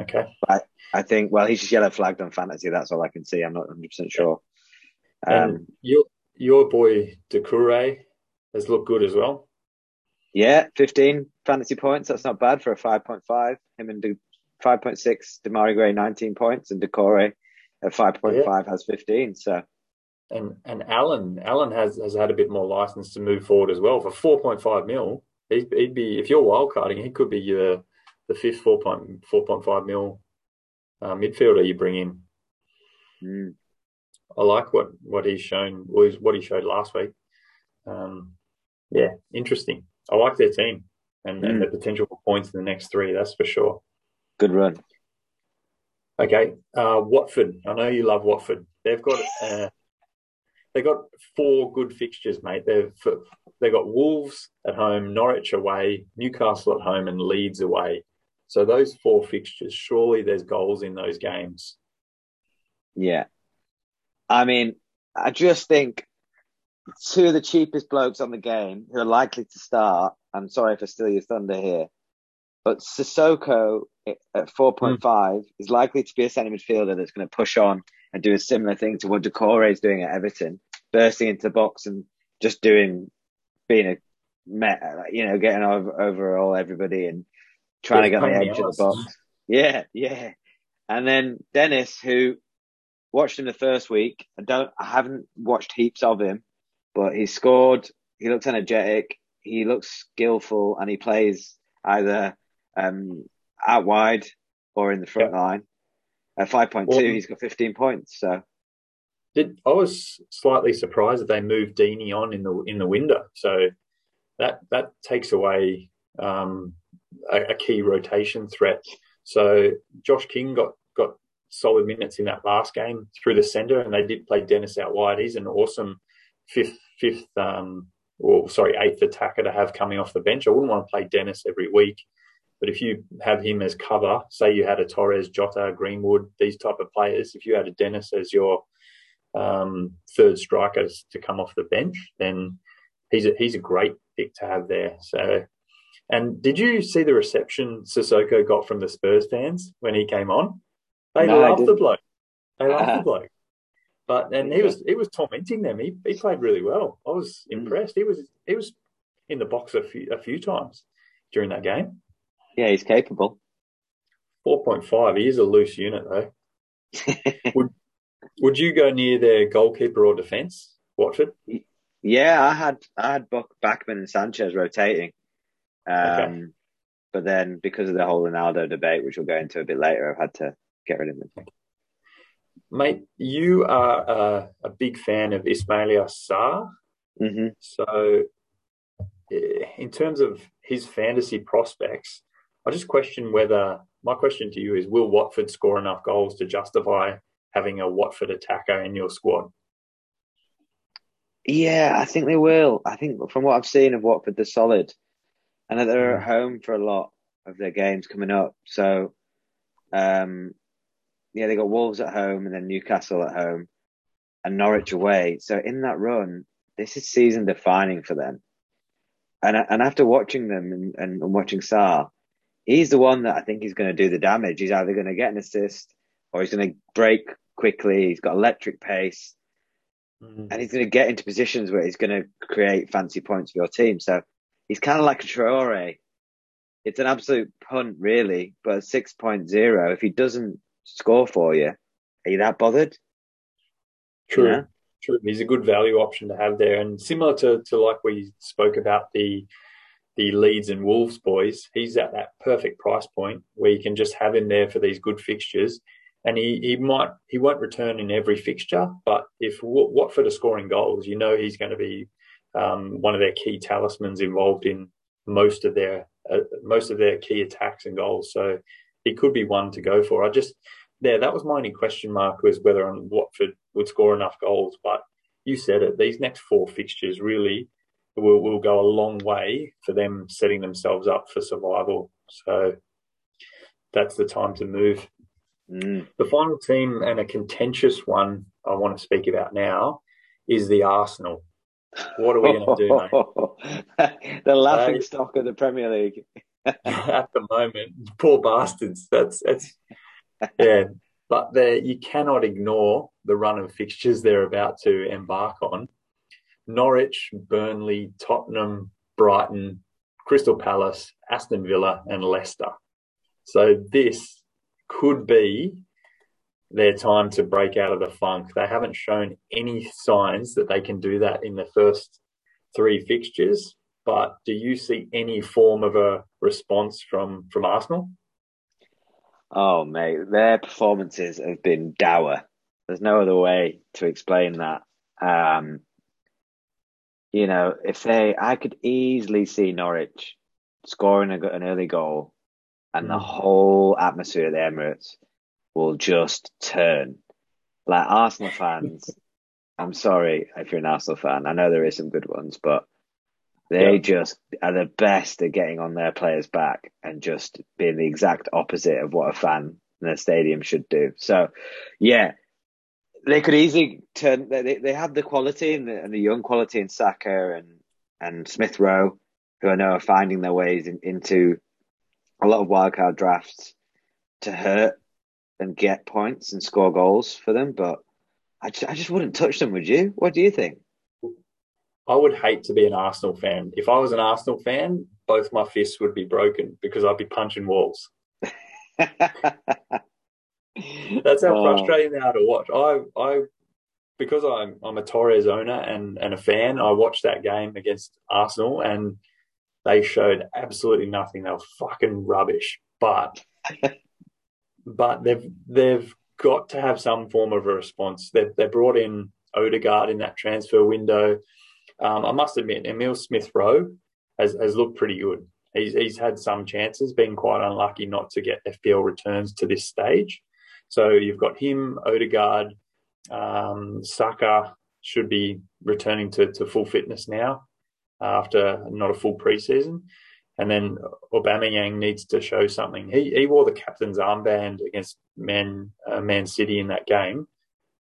okay. I, I think, well, he's just yellow flagged on fantasy. That's all I can see. I'm not 100% sure. Um, your, your boy, Doucouré, has looked good as well. Yeah, 15 fantasy points. That's not bad for a 5.5. Him and De, 5.6, Demarai Gray 19 points, and Doucouré at 5.5 yeah. has 15. So, and and Allen Allen has has had a bit more license to move forward as well for 4.5 mil. He'd, he'd be if you're wildcarding, he could be your the fifth 4.4.5 mil uh, midfielder you bring in. Mm. I like what what he's shown what he showed last week. Um, yeah, interesting. I like their team and, mm. and the potential for points in the next three. That's for sure. Good run. Okay, uh, Watford. I know you love Watford. They've got uh, they've got four good fixtures, mate. They've they've got Wolves at home, Norwich away, Newcastle at home, and Leeds away. So those four fixtures, surely there's goals in those games. Yeah, I mean, I just think two of the cheapest blokes on the game who are likely to start. I'm sorry if I steal your thunder here, but Sissoko at 4.5 mm. is likely to be a centre midfielder that's going to push on and do a similar thing to what Doucouré is doing at Everton, bursting into the box and just doing, being a, you know, getting over, over all everybody and trying to get on the edge of the box. Yeah, yeah. And then Dennis, who watched him the first week. I don't, I haven't watched heaps of him, but he scored. He looks energetic. He looks skillful, and he plays either um, out wide or in the front line. At five point two, he's got fifteen points. So, did I was slightly surprised that they moved Deeney on in the in the window. So that that takes away um, a, a key rotation threat. So Josh King got got solid minutes in that last game through the centre, and they did play Dennis out wide. He's an awesome fifth fifth um, or sorry eighth attacker to have coming off the bench. I wouldn't want to play Dennis every week, but if you have him as cover, say you had a Torres, Jota, Greenwood, these type of players, if you had a Dennis as your um, third striker to come off the bench, then he's a, he's a great pick to have there. So. And did you see the reception Sissoko got from the Spurs fans when he came on? They no, loved the bloke. They loved uh, the bloke. But and he was he was tormenting them. He he played really well. I was mm. impressed. He was he was in the box a few a few times during that game. Yeah, he's capable. Four point five. He is a loose unit though. [LAUGHS] would would you go near their goalkeeper or defence, Watford? Yeah, I had I had Buck Bachmann and Sanchez rotating. Um, okay. But then because of the whole Ronaldo debate, which we'll go into a bit later, I've had to get rid of them. Mate, you are a, a big fan of Ismaila Sarr. Mm-hmm. So, eh, in terms of his fantasy prospects, I just question whether my question to you is: Will Watford score enough goals to justify having a Watford attacker in your squad? Yeah, I think they will. I think from what I've seen of Watford, they're solid, and they're at mm. home for a lot of their games coming up. So, um, yeah, they got Wolves at home and then Newcastle at home and Norwich away. So in that run, this is season defining for them. And and after watching them and, and, and watching Sarr, he's the one that I think is going to do the damage. He's either going to get an assist or he's going to break quickly. He's got electric pace. mm. and he's going to get into positions where he's going to create fancy points for your team. So he's kind of like a Traore. It's an absolute punt, really. But 6.0, if he doesn't score for you, are you that bothered? True. True. He's a good value option to have there. And similar to, to like we spoke about the the Leeds and Wolves boys, he's at that perfect price point where you can just have him there for these good fixtures. And he, he might he won't return in every fixture, but if Watford are scoring goals, you know he's going to be um, one of their key talismans involved in most of their uh, most of their key attacks and goals. So he could be one to go for. I just yeah, that was my only question mark was whether on Watford would score enough goals. But you said it; these next four fixtures really will will go a long way for them setting themselves up for survival. So that's the time to move. Mm. The final team and a contentious one I want to speak about now is the Arsenal. What are we going to do, mate? [LAUGHS] the laughing stock of the Premier League. [LAUGHS] at the moment, poor bastards. That's that's yeah. But you cannot ignore the run of fixtures they're about to embark on. Norwich, Burnley, Tottenham, Brighton, Crystal Palace, Aston Villa, and Leicester. So this could be their time to break out of the funk. They haven't shown any signs that they can do that in the first three fixtures. But do you see any form of a response from from Arsenal? Oh mate, their performances have been dour. There's no other way to explain that. Um, you know, if they, I could easily see Norwich scoring a, an early goal, and mm. the whole atmosphere of the Emirates will just turn. Like Arsenal fans, [LAUGHS] I'm sorry if you're an Arsenal fan. I know there is some good ones, but they yeah. just are the best at getting on their players' back and just being the exact opposite of what a fan in a stadium should do. So, yeah, they could easily turn. They they have the quality and the, and the young quality in Saka and and Smith Rowe, who I know are finding their ways in, into a lot of wildcard drafts to hurt and get points and score goals for them. But I just, I just wouldn't touch them. Would you? What do you think? I would hate to be an Arsenal fan. If I was an Arsenal fan, both my fists would be broken because I'd be punching walls. [LAUGHS] That's how oh. frustrating they are to watch. I, I, because I'm I'm a Torres owner and and a fan. I watched that game against Arsenal and they showed absolutely nothing. They were fucking rubbish. But [LAUGHS] but they've they've got to have some form of a response. They they brought in Odegaard in that transfer window. Um, I must admit, Emile Smith Rowe has, has looked pretty good. He's, he's had some chances, been quite unlucky not to get FPL returns to this stage. So you've got him, Odegaard, um, Saka should be returning to, to full fitness now after not a full preseason. And then Aubameyang needs to show something. He he wore the captain's armband against Man uh, Man City in that game,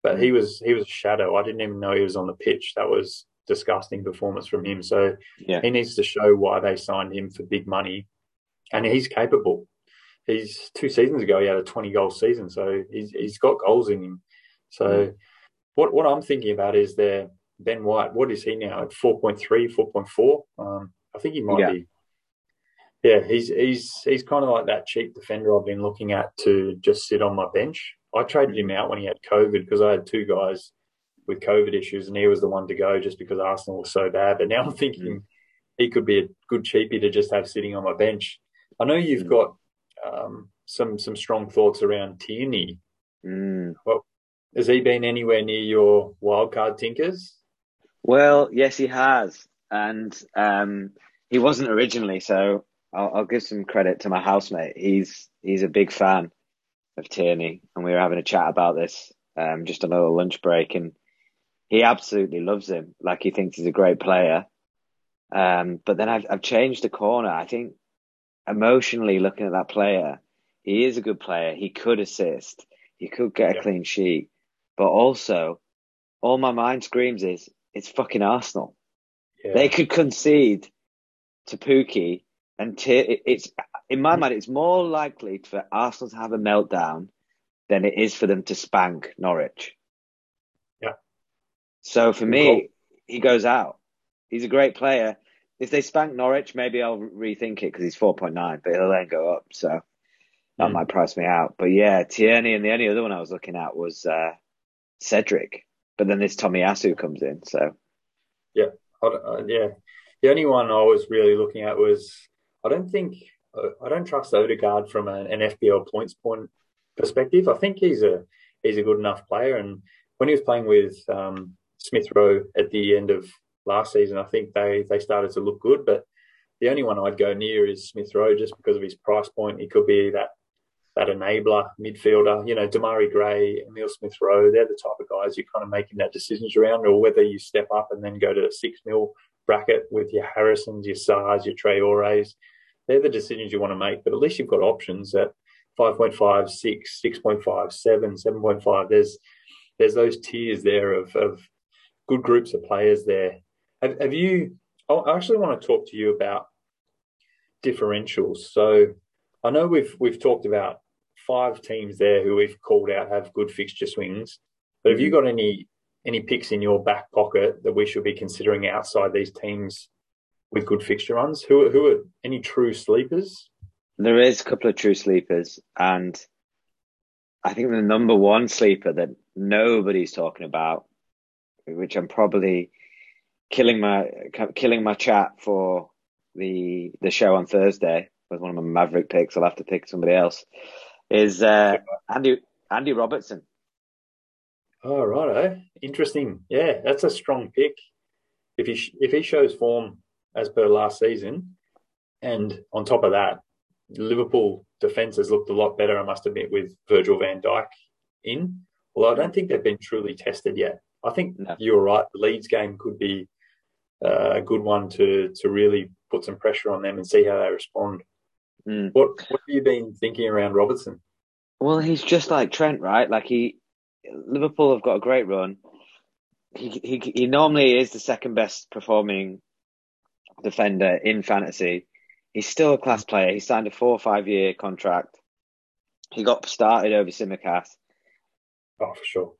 but he was he was a shadow. I didn't even know he was on the pitch. That was disgusting performance from him. So yeah. he needs to show why they signed him for big money, and he's capable. He's two seasons ago he had a twenty goal season, so he's he's got goals in him. So mm. what what I'm thinking about is there Ben White. What is he now at 4.3, 4.4? Um, I think he might yeah. be. Yeah, he's he's he's kind of like that cheap defender I've been looking at to just sit on my bench. I traded him out when he had COVID because I had two guys with COVID issues, and he was the one to go just because Arsenal was so bad. But now I'm thinking mm. he could be a good cheapie to just have sitting on my bench. I know you've mm. got um, some some strong thoughts around Tierney. Mm. Well, has he been anywhere near your wildcard tinkers? Well, yes, he has, and um, he wasn't originally. So I'll, I'll, give some credit to my housemate. He's he's a big fan of Tierney, and we were having a chat about this um, just a little lunch break, and he absolutely loves him. Like he thinks he's a great player. Um, but then I've I've changed the corner. I think emotionally looking at that player, he is a good player. He could assist. He could get a yeah. clean sheet. But also, all my mind screams is it's fucking Arsenal. Yeah. They could concede to Pukki, and t- it's in my mind, it's more likely for Arsenal to have a meltdown than it is for them to spank Norwich. So for me, he goes out. He's a great player. If they spank Norwich, maybe I'll rethink it because he's 4.9, but he'll then go up. So that mm. might price me out. But yeah, Tierney and the only other one I was looking at was uh, Cedric. But then this Tomiyasu comes in. So yeah, uh, yeah. The only one I was really looking at was I don't think I don't trust Odegaard from an, an FPL points point perspective. I think he's a he's a good enough player, and when he was playing with um, Smith Rowe at the end of last season, I think they they started to look good. But the only one I'd go near is Smith Rowe just because of his price point. He could be that that enabler midfielder. You know, Demarai Gray, Emile Smith Rowe, they're the type of guys you're kind of making that decisions around, or whether you step up and then go to a six mil bracket with your Harrisons, your Sarrs, your Traores. They're the decisions you want to make, but at least you've got options at 5.5, 6, 6.5, 7, 7.5. There's there's those tiers there of, of good groups of players there. Have, have you? I actually want to talk to you about differentials. So I know we've we've talked about five teams there who we've called out have good fixture swings, but have you mm-hmm. got any any picks in your back pocket that we should be considering outside these teams with good fixture runs? Who who are any true sleepers? There is a couple of true sleepers, and I think the number one sleeper that nobody's talking about, which I'm probably killing my killing my chat for the the show on Thursday with one of my Maverick picks. I'll have to pick somebody else. Is uh, Andy Andy Robertson? Oh right, eh? interesting. Yeah, that's a strong pick. If he if he shows form as per last season, and on top of that, Liverpool defence has looked a lot better. I must admit with Virgil Van Dijk in. Well, I don't think they've been truly tested yet. I think no. you're right. The Leeds game could be uh, a good one to to really put some pressure on them and see how they respond. Mm. What what have you been thinking around Robertson? Well, he's just like Trent, right? Like he Liverpool have got a great run. He he he normally is the second best performing defender in fantasy. He's still a class player. He signed a four or five year contract. He got started over Tsimikas. Oh, for sure.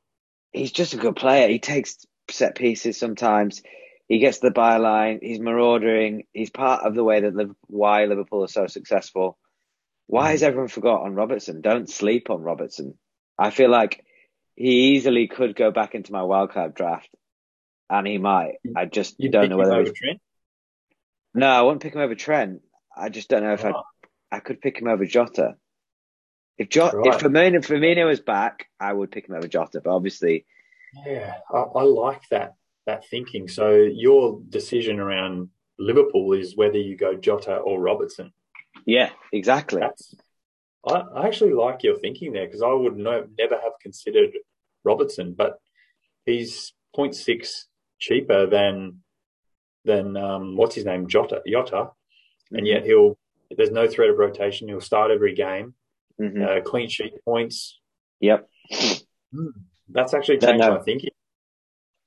He's just a good player. He takes set pieces sometimes. He gets the byline. He's marauding. He's part of the way that Liverpool, why Liverpool are so successful. Why has everyone forgot on Robertson? Don't sleep on Robertson. I feel like he easily could go back into my wildcard draft, and he might. I just you don't know whether. Over Trent? No, I wouldn't pick him over Trent. I just don't know if oh. I I could pick him over Jota. If Jota, right. if Firmino, Firmino was back, I would pick him over Jota. But obviously, yeah, I, I like that that thinking. So your decision around Liverpool is whether you go Jota or Robertson. Yeah, exactly. That's, I, I actually like your thinking there because I would no, never have considered Robertson, but he's 0.6 cheaper than than um, what's his name Jota Jota, mm-hmm. and yet he'll there's no threat of rotation. He'll start every game. Mm-hmm. Uh, clean sheet points. Yep. Hmm. That's actually changed no, no. my thinking.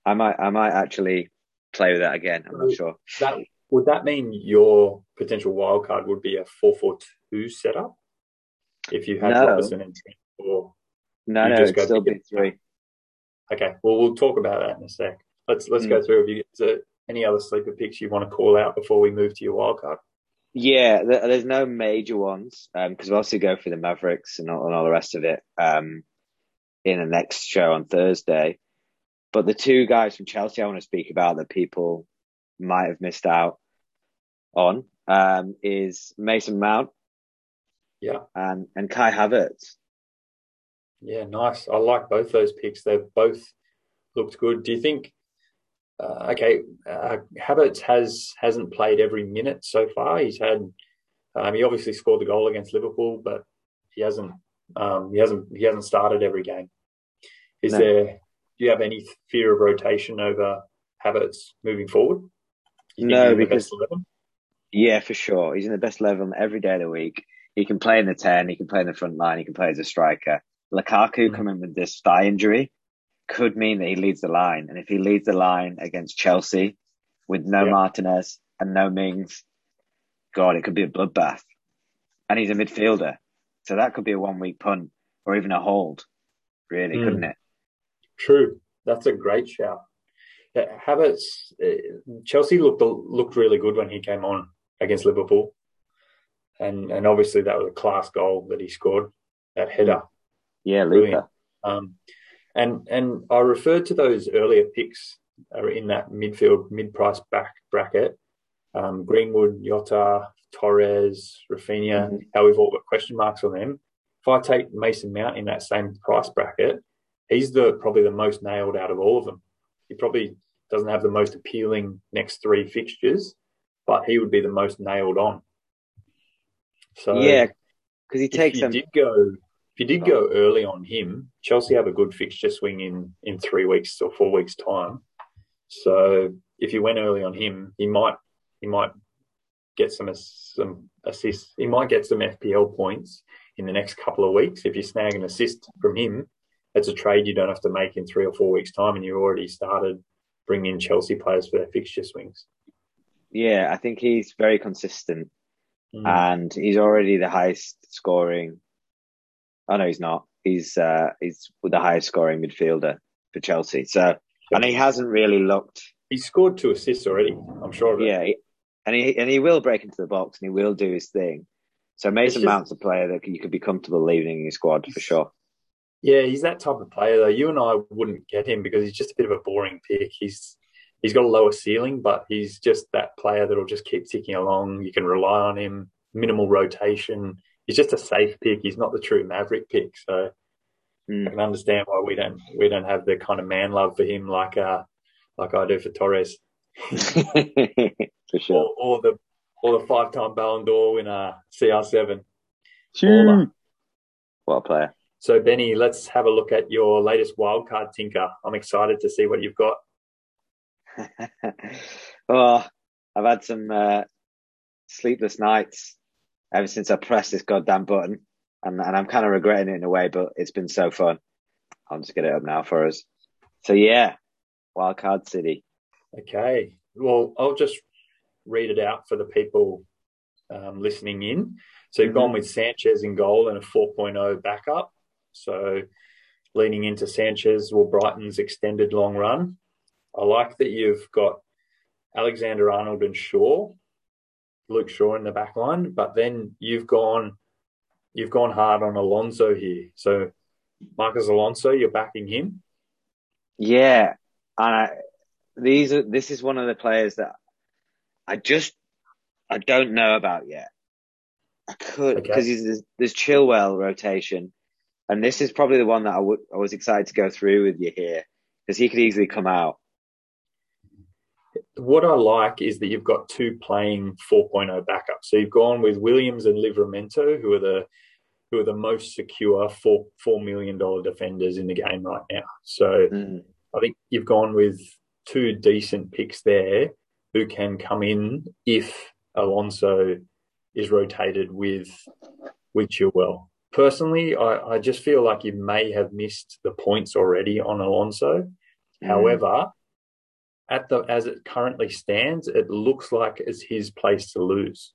I might I might actually play with that again. I'm not sure. That would that mean your potential wild card would be a four four two setup if you had no. Robertson and Trent, or no, no, it'd still be three. Okay, well we'll talk about that in a sec. Let's let's mm. go through. Have you any other sleeper picks you want to call out before we move to your wild card? Yeah, there's no major ones because um, we'll also go through the Mavericks and all, and all the rest of it um, in the next show on Thursday. But the two guys from Chelsea I want to speak about that people might have missed out on um, is Mason Mount. Yeah. And and Kai Havertz. Yeah, nice. I like both those picks. They've both looked good. Do you think? Uh, okay, uh, Havertz has hasn't played every minute so far. He's had. Um, he obviously scored the goal against Liverpool, but he hasn't. Um, he hasn't. He hasn't started every game. Is no. there do you have any fear of rotation over Havertz moving forward? No, because yeah, for sure, he's in the best level every day of the week. He can play in the ten, he can play in the front line, he can play as a striker. Lukaku mm-hmm. coming with this thigh injury could mean that he leads the line, and if he leads the line against Chelsea with no yeah. Martinez and no Mings, God, it could be a bloodbath. And he's a midfielder, so that could be a one-week punt or even a hold, really, mm. couldn't it? True. That's a great shout. Havertz, uh, Chelsea looked looked really good when he came on against Liverpool, and and obviously that was a class goal that he scored, that header. Yeah, Luca. Um, and and I referred to those earlier picks in that midfield mid price back bracket. Um, Greenwood, Jota, Torres, Raphinha, mm-hmm. how we've all got question marks on them. If I take Mason Mount in that same price bracket, he's the probably the most nailed out of all of them. He probably doesn't have the most appealing next three fixtures, but he would be the most nailed on. So yeah, because he takes them. Did go, if you did go early on him, Chelsea have a good fixture swing in in three weeks or four weeks time. So if you went early on him, he might he might get some some assists. He might get some FPL points in the next couple of weeks if you snag an assist from him. It's a trade you don't have to make in three or four weeks' time, and you already started bringing in Chelsea players for their fixture swings. Yeah, I think he's very consistent, mm. and he's already the highest scoring. Oh no, he's not. He's uh, he's the highest scoring midfielder for Chelsea. So, and he hasn't really looked. He scored two assists already. I'm sure of it. Yeah, and he and he will break into the box and he will do his thing. So Mason just, Mount's a player that you could be comfortable leaving in your squad for sure. Yeah, he's that type of player though. You and I wouldn't get him because he's just a bit of a boring pick. He's he's got a lower ceiling, but he's just that player that'll just keep ticking along. You can rely on him. Minimal rotation. He's just a safe pick. He's not the true maverick pick. So mm. I can understand why we don't we don't have the kind of man love for him like uh like I do for Torres. [LAUGHS] for sure. Or, or the or the five time Ballon d'Or winner CR7. Sure. What player. So Benny, let's have a look at your latest wildcard tinker. I'm excited to see what you've got. [LAUGHS] oh, I've had some uh, sleepless nights ever since I pressed this goddamn button, and, and I'm kind of regretting it in a way, but it's been so fun. I'll just get it up now for us. So yeah, Wildcard City. Okay. Well, I'll just read it out for the people um, listening in. So you've mm-hmm. gone with Sanchez in goal and a 4.0 backup. So leaning into Sanchez or Brighton's extended long run. I like that you've got Alexander Arnold and Shaw, Luke Shaw in the back line, but then you've gone you've gone hard on Alonso here. So Marcos Alonso, you're backing him. Yeah, and these are this is one of the players that I just I don't know about yet. I could because okay. there's, there's Chilwell rotation, and this is probably the one that I, I was excited to go through with you here because he could easily come out. What I like is that you've got two playing 4.0 backups. So you've gone with Williams and Livramento, who are the who are the most secure four four million dollar defenders in the game right now. So mm. I think you've gone with two decent picks there who can come in if Alonso is rotated with with Chilwell. Personally, I, I just feel like you may have missed the points already on Alonso. Mm. However, at the as it currently stands, it looks like it's his place to lose.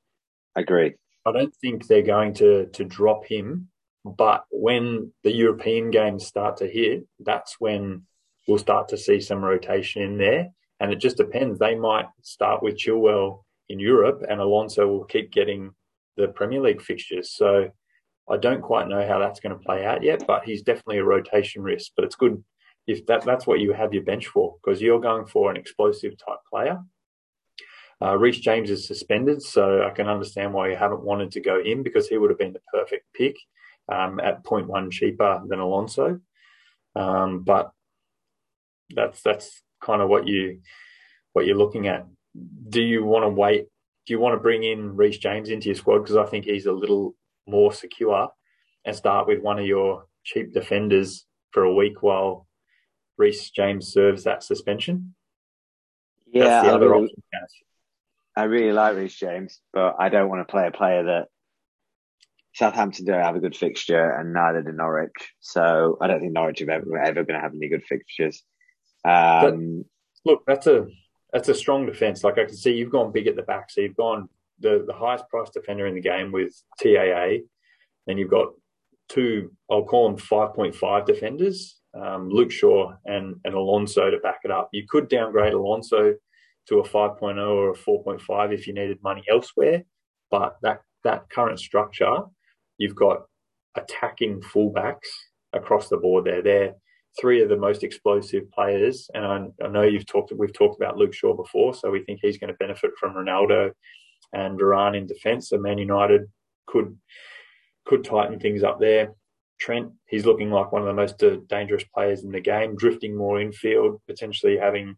I Agree. I don't think they're going to to drop him, but when the European games start to hit, that's when we'll start to see some rotation in there. And it just depends. They might start with Chilwell in Europe, and Alonso will keep getting the Premier League fixtures. So I don't quite know how that's going to play out yet, but he's definitely a rotation risk. But it's good if that, that's what you have your bench for, because you're going for an explosive type player. Uh, Reece James is suspended, so I can understand why you haven't wanted to go in because he would have been the perfect pick um, at 0.1 cheaper than Alonso. Um, but that's that's kind of what you what you're looking at. Do you want to wait? Do you want to bring in Reece James into your squad because I think he's a little more secure, and start with one of your cheap defenders for a week while Reece James serves that suspension? Yeah, That's the I other really, option. I really like Reece James, but I don't want to play a player that Southampton don't have a good fixture, and neither do Norwich. So I don't think Norwich are ever, ever going to have any good fixtures. Um, look, that's a that's a strong defence. Like I can see, you've gone big at the back, so you've gone the the highest priced defender in the game with TAA, and you've got two. I'll call them five point five defenders um, Luke Shaw and, and Alonso to back it up. You could downgrade Alonso to a 5.0 or a 4.5 if you needed money elsewhere, but that that current structure, you've got attacking fullbacks across the board there. They're three of the most explosive players, and I, I know you've talked we've talked about Luke Shaw before, so we think he's going to benefit from Ronaldo and Varane in defence. So Man United could could tighten things up there. Trent, he's looking like one of the most uh, dangerous players in the game, drifting more infield, potentially having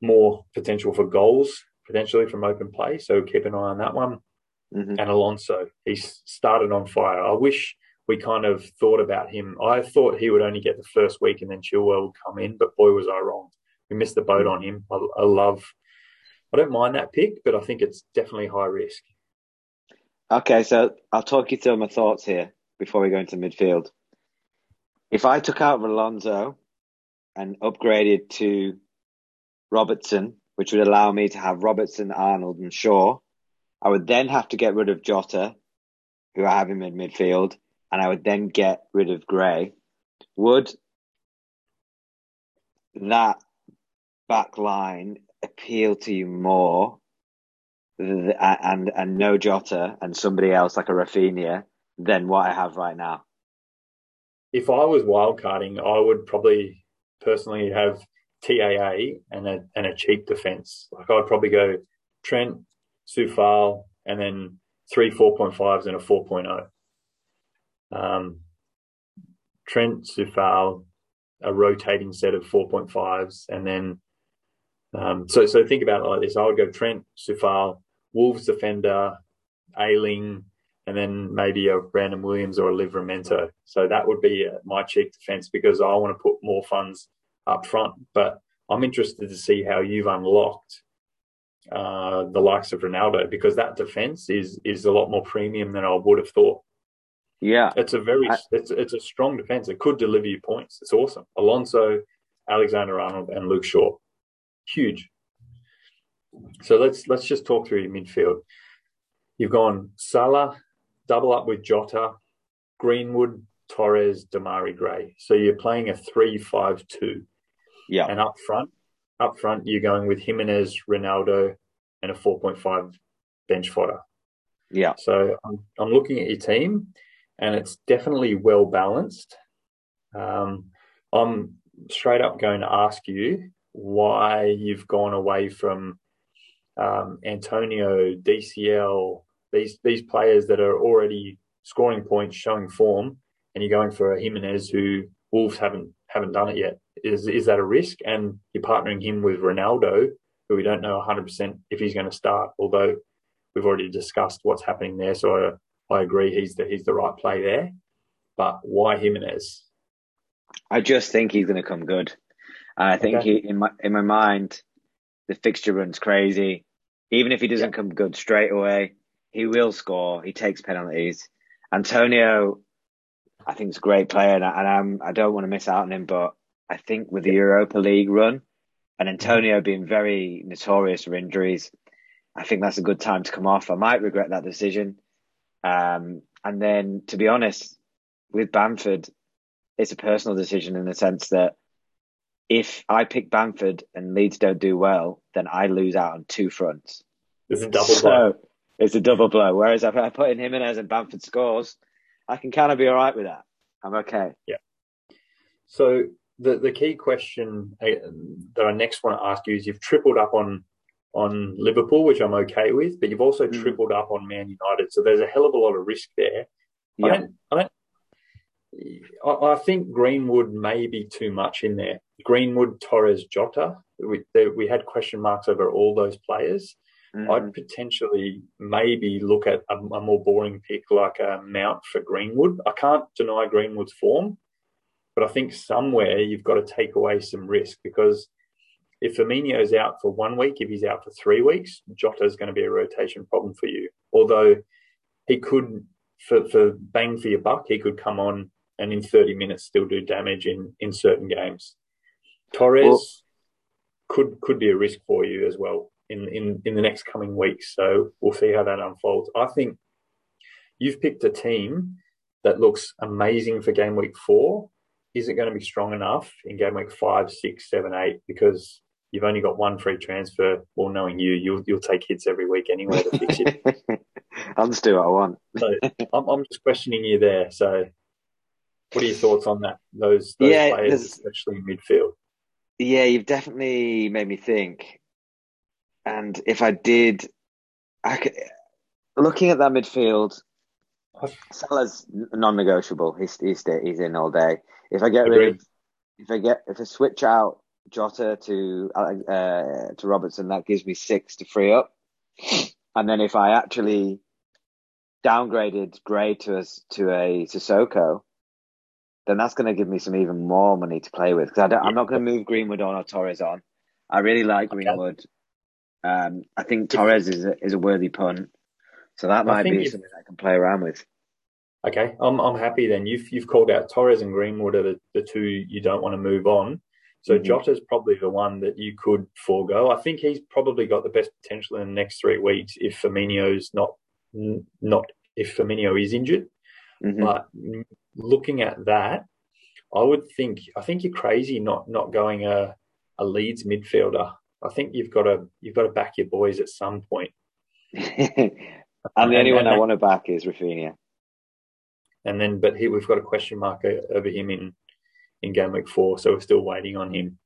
more potential for goals, potentially from open play. So keep an eye on that one. Mm-hmm. And Alonso, he's started on fire. I wish we kind of thought about him. I thought he would only get the first week and then Chilwell would come in, but boy, was I wrong. We missed the boat on him. I, I love, I don't mind that pick, but I think it's definitely high risk. Okay, so I'll talk you through my thoughts here before we go into midfield. If I took out Alonso and upgraded to Robertson, which would allow me to have Robertson, Arnold, and Shaw, I would then have to get rid of Jota, who I have him in midfield, and I would then get rid of Gray. Would that back line appeal to you more and and no Jota and somebody else like a Raphinha than what I have right now? If I was wildcarding, I would probably personally have TAA and a and a cheap defence. Like I'd probably go Trent, Coufal, and then three 4.5s and a 4.0. Um, Trent, Coufal, a rotating set of 4.5s, and then um, so so think about it like this. I would go Trent, Coufal, Wolves defender, Ayling, and then maybe a Brandon Williams or a Livramento. So that would be my cheap defence because I want to put more funds up front. But I'm interested to see how you've unlocked uh, the likes of Ronaldo because that defence is is a lot more premium than I would have thought. Yeah, it's a very I, it's it's a strong defence. It could deliver you points. It's awesome. Alonso, Alexander Arnold, and Luke Shaw, huge. So let's let's just talk through your midfield. You've gone Salah, double up with Jota, Greenwood, Torres, Demarai Gray. So you're playing a three-five-two. Yeah. And up front, up front, you're going with Jimenez, Ronaldo, and a 4.5 bench fodder. Yeah. So I'm, I'm looking at your team, and it's definitely well balanced. Um, I'm straight up going to ask you why you've gone away from um, Antonio, DCL, these these players that are already scoring points, showing form, and you're going for a Jimenez who Wolves haven't haven't done it yet. Is is that a risk? And you're partnering him with Ronaldo, who we don't know 100 percent if he's going to start. Although we've already discussed what's happening there, so I, I agree he's the he's the right play there. But why Jimenez? I just think he's going to come good. I think okay. he in my in my mind, the fixture runs crazy. Even if he doesn't yeah. come good straight away, he will score. He takes penalties. Antonio, I think, is a great player, and, I, and I'm, I don't want to miss out on him. But I think with the Europa League run, and Antonio being very notorious for injuries, I think that's a good time to come off. I might regret that decision. Um, and then, to be honest, with Bamford, it's a personal decision in the sense that if I pick Bamford and Leeds don't do well, then I lose out on two fronts. It's a double so. It's a double blow. Whereas if I put in Jimenez and Bamford scores, I can kind of be all right with that. I'm okay. Yeah. So the the key question uh, that I next want to ask you is: you've tripled up on on Liverpool, which I'm okay with, but you've also mm. tripled up on Man United. So there's a hell of a lot of risk there. Yeah. I don't, I don't I, think Greenwood may be too much in there. Greenwood, Torres, Jota. We, we had question marks over all those players. Mm. I'd potentially maybe look at a, a, more boring pick like a Mount for Greenwood. I can't deny Greenwood's form, but I think somewhere you've got to take away some risk because if Firmino's out for one week, if he's out for three weeks, Jota is going to be a rotation problem for you. Although he could, for, for bang for your buck, he could come on and in 30 minutes still do damage in, in certain games. Torres well, could could be a risk for you as well in, in, in the next coming weeks. So we'll see how that unfolds. I think you've picked a team that looks amazing for game week four, isn't going to be strong enough in game week five, six, seven, eight because you've only got one free transfer. Well, knowing you, you'll you'll take hits every week anyway to fix it. [LAUGHS] I'll just do what I want. [LAUGHS] so I'm, I'm just questioning you there. So, what are your thoughts on that? Those, those Yeah, players, especially in midfield. Yeah, you've definitely made me think. And if I did, I could, looking at that midfield, Salah's non-negotiable. He's he's he's in all day. If I get rid of, if I get if I switch out Jota to uh, to Robertson, that gives me six to free up. And then if I actually downgraded Gray to a to a Sissoko, then that's going to give me some even more money to play with because I'm not going to move Greenwood on or Torres on. I really like Okay. Um, I think Torres is a, is a worthy punt, so that might be something I can play around with. Okay, I'm I'm happy then. You've you've called out Torres and Greenwood are the, the two you don't want to move on. So Mhm. Jota's probably the one that you could forego. I think he's probably got the best potential in the next three weeks if Firmino's not not if Firmino is injured. Mhm. But looking at that, I would think I think you're crazy not not going a a Leeds midfielder. I think you've got to you've got to back your boys at some point. [LAUGHS] and the only one I want to back is Raphinha. And then, but he, we've got a question mark over him in, in game week four, so we're still waiting on him.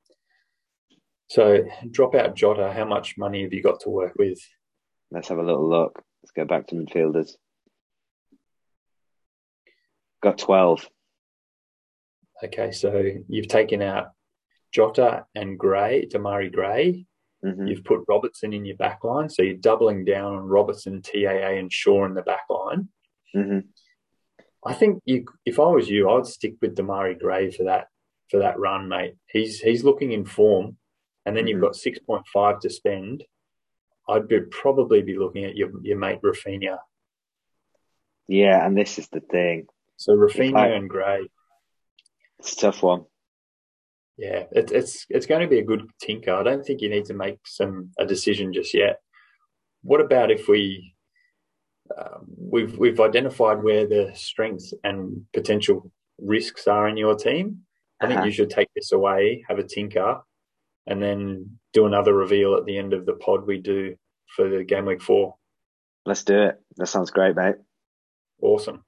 So drop out Jota. How much money have you got to work with? Let's have a little look. Let's go back to midfielders. Got twelve. Okay, so you've taken out Jota and Gray, Demarai Gray. Hmm You've put Robertson in your back line, so you're doubling down on Robertson, TAA, and Shaw in the back line. hmm I think you, if I was you, I'd stick with Demarai Gray for that for that run, mate. He's he's looking in form, and then you've Mhm. got six point five to spend. I'd be, probably be looking at your your mate Raphinha. Yeah, and this is the thing. So Raphinha I- and Gray, It's a tough one. Yeah, it, it's it's going to be a good tinker. I don't think you need to make some a decision just yet. What about if we um, we've we've identified where the strengths and potential risks are in your team? I think Uh-huh. you should take this away, have a tinker, and then do another reveal at the end of the pod we do for the game week four. Let's do it. That sounds great, mate. Awesome.